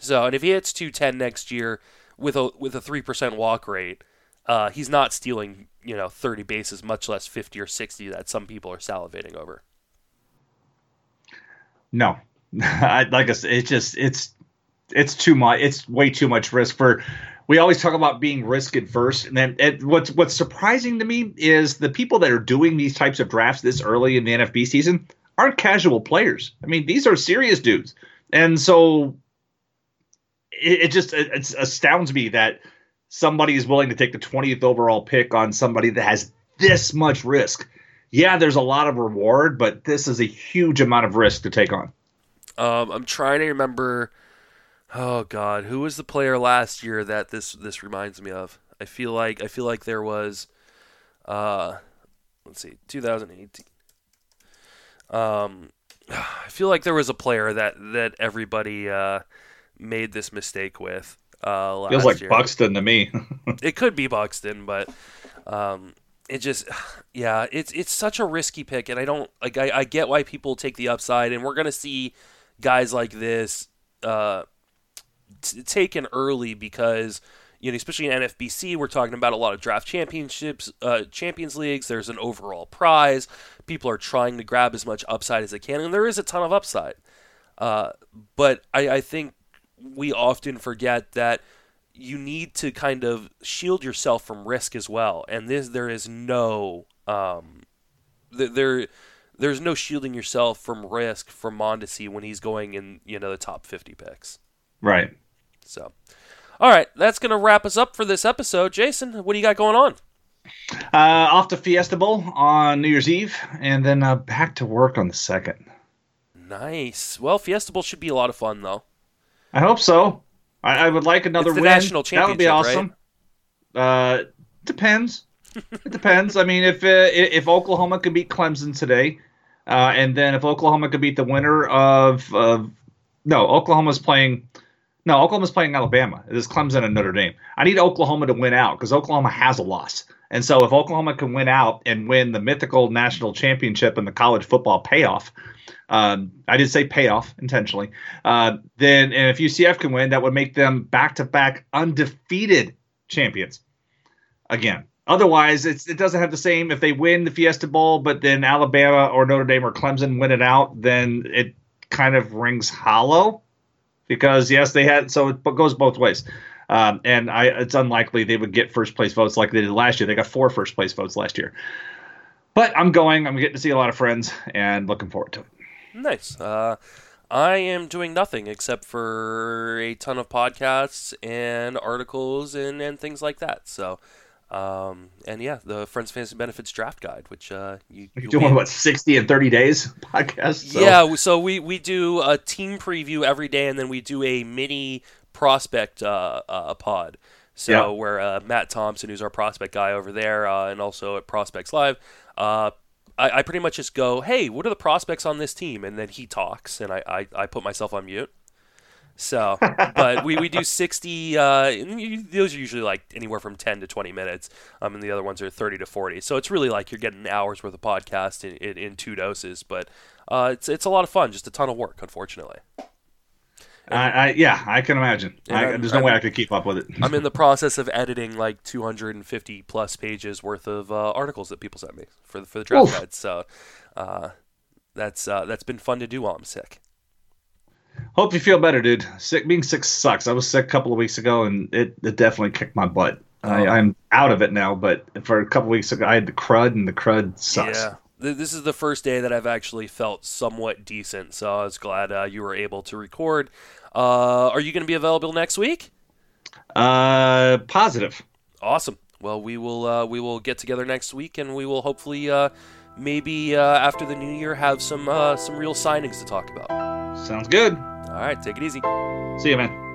So, and if he hits 210 next year with a with a three percent walk rate, uh, he's not stealing you know 30 bases, much less 50 or 60 that some people are salivating over. No, I, like I said, it's just it's it's too much. It's way too much risk for. We always talk about being risk adverse, and then and what's what's surprising to me is the people that are doing these types of drafts this early in the NFB season aren't casual players. I mean, these are serious dudes, and so it, it just it, it astounds me that somebody is willing to take the 20th overall pick on somebody that has this much risk. Yeah, there's a lot of reward, but this is a huge amount of risk to take on. Um, I'm trying to remember. Oh God, who was the player last year that this this reminds me of? I feel like I feel like there was, uh, let's see, 2018. Um, I feel like there was a player that that everybody uh, made this mistake with. Uh, last Feels like year. Buxton to me. it could be Buxton, but um, it just yeah, it's it's such a risky pick, and I don't like I, I get why people take the upside, and we're gonna see guys like this uh, t- taken early because you know especially in NFBC we're talking about a lot of draft championships, uh, Champions Leagues. There's an overall prize. People are trying to grab as much upside as they can, and there is a ton of upside. Uh, but I, I think we often forget that you need to kind of shield yourself from risk as well. And this there is no um, th- there there's no shielding yourself from risk from Mondesi when he's going in you know the top 50 picks. right. So, all right, that's gonna wrap us up for this episode. Jason, what do you got going on? Uh, off to Fiesta Bowl on New Year's Eve, and then uh, back to work on the second. Nice. Well, Fiesta Bowl should be a lot of fun though. I hope so. I, I would like another win. national championship. That would be awesome. Uh, depends. it depends. I mean, if uh, if Oklahoma could beat Clemson today, uh, and then if Oklahoma could beat the winner of of no, Oklahoma's playing. No, Oklahoma's playing Alabama. It is Clemson and Notre Dame. I need Oklahoma to win out because Oklahoma has a loss. And so if Oklahoma can win out and win the mythical national championship in the college football payoff, um, I did say payoff intentionally. Uh, then, and if UCF can win, that would make them back-to-back undefeated champions again. Otherwise, it's, it doesn't have the same. If they win the Fiesta Bowl, but then Alabama or Notre Dame or Clemson win it out, then it kind of rings hollow because yes, they had. So it goes both ways. Um, and I, it's unlikely they would get first place votes like they did last year. They got four first place votes last year. But I'm going. I'm getting to see a lot of friends and looking forward to it. Nice. Uh, I am doing nothing except for a ton of podcasts and articles and, and things like that. So, um, and yeah, the Friends Fantasy Benefits Draft Guide, which uh, you You're you'll doing be- what 60 and 30 days podcast. So. Yeah, so we, we do a team preview every day, and then we do a mini prospect uh, uh, pod. So Yeah. where uh, Matt Thompson, who's our prospect guy over there, uh, and also at Prospects Live, uh, I, I pretty much just go, "Hey, what are the prospects on this team?" And then he talks, and I, I, I put myself on mute. So, but we, we do 60, uh, those are usually like anywhere from 10 to 20 minutes, um, and the other ones are 30 to 40. So it's really like you're getting an hour's worth of podcast in, in, in two doses, but uh, it's, it's a lot of fun, just a ton of work, unfortunately. I, I, yeah, I can imagine. I, there's no I'm- way I could keep up with it. I'm in the process of editing like 250 plus pages worth of uh, articles that people sent me for the, for the draft guide. So uh, that's uh, that's been fun to do while I'm sick. Hope you feel better, dude. Sick being sick sucks. I was sick a couple of weeks ago, and it, it definitely kicked my butt. Oh. I, am out of it now, but for a couple weeks ago, I had the crud, and the crud sucks. Yeah, this is the first day that I've actually felt somewhat decent, so I was glad uh, you were able to record. Uh, are you going to be available next week? Uh, positive. Awesome. Well, we will uh, we will get together next week, and we will hopefully uh, maybe uh, after the new year have some some real signings to talk about. Sounds good. All right. Take it easy. See you, man.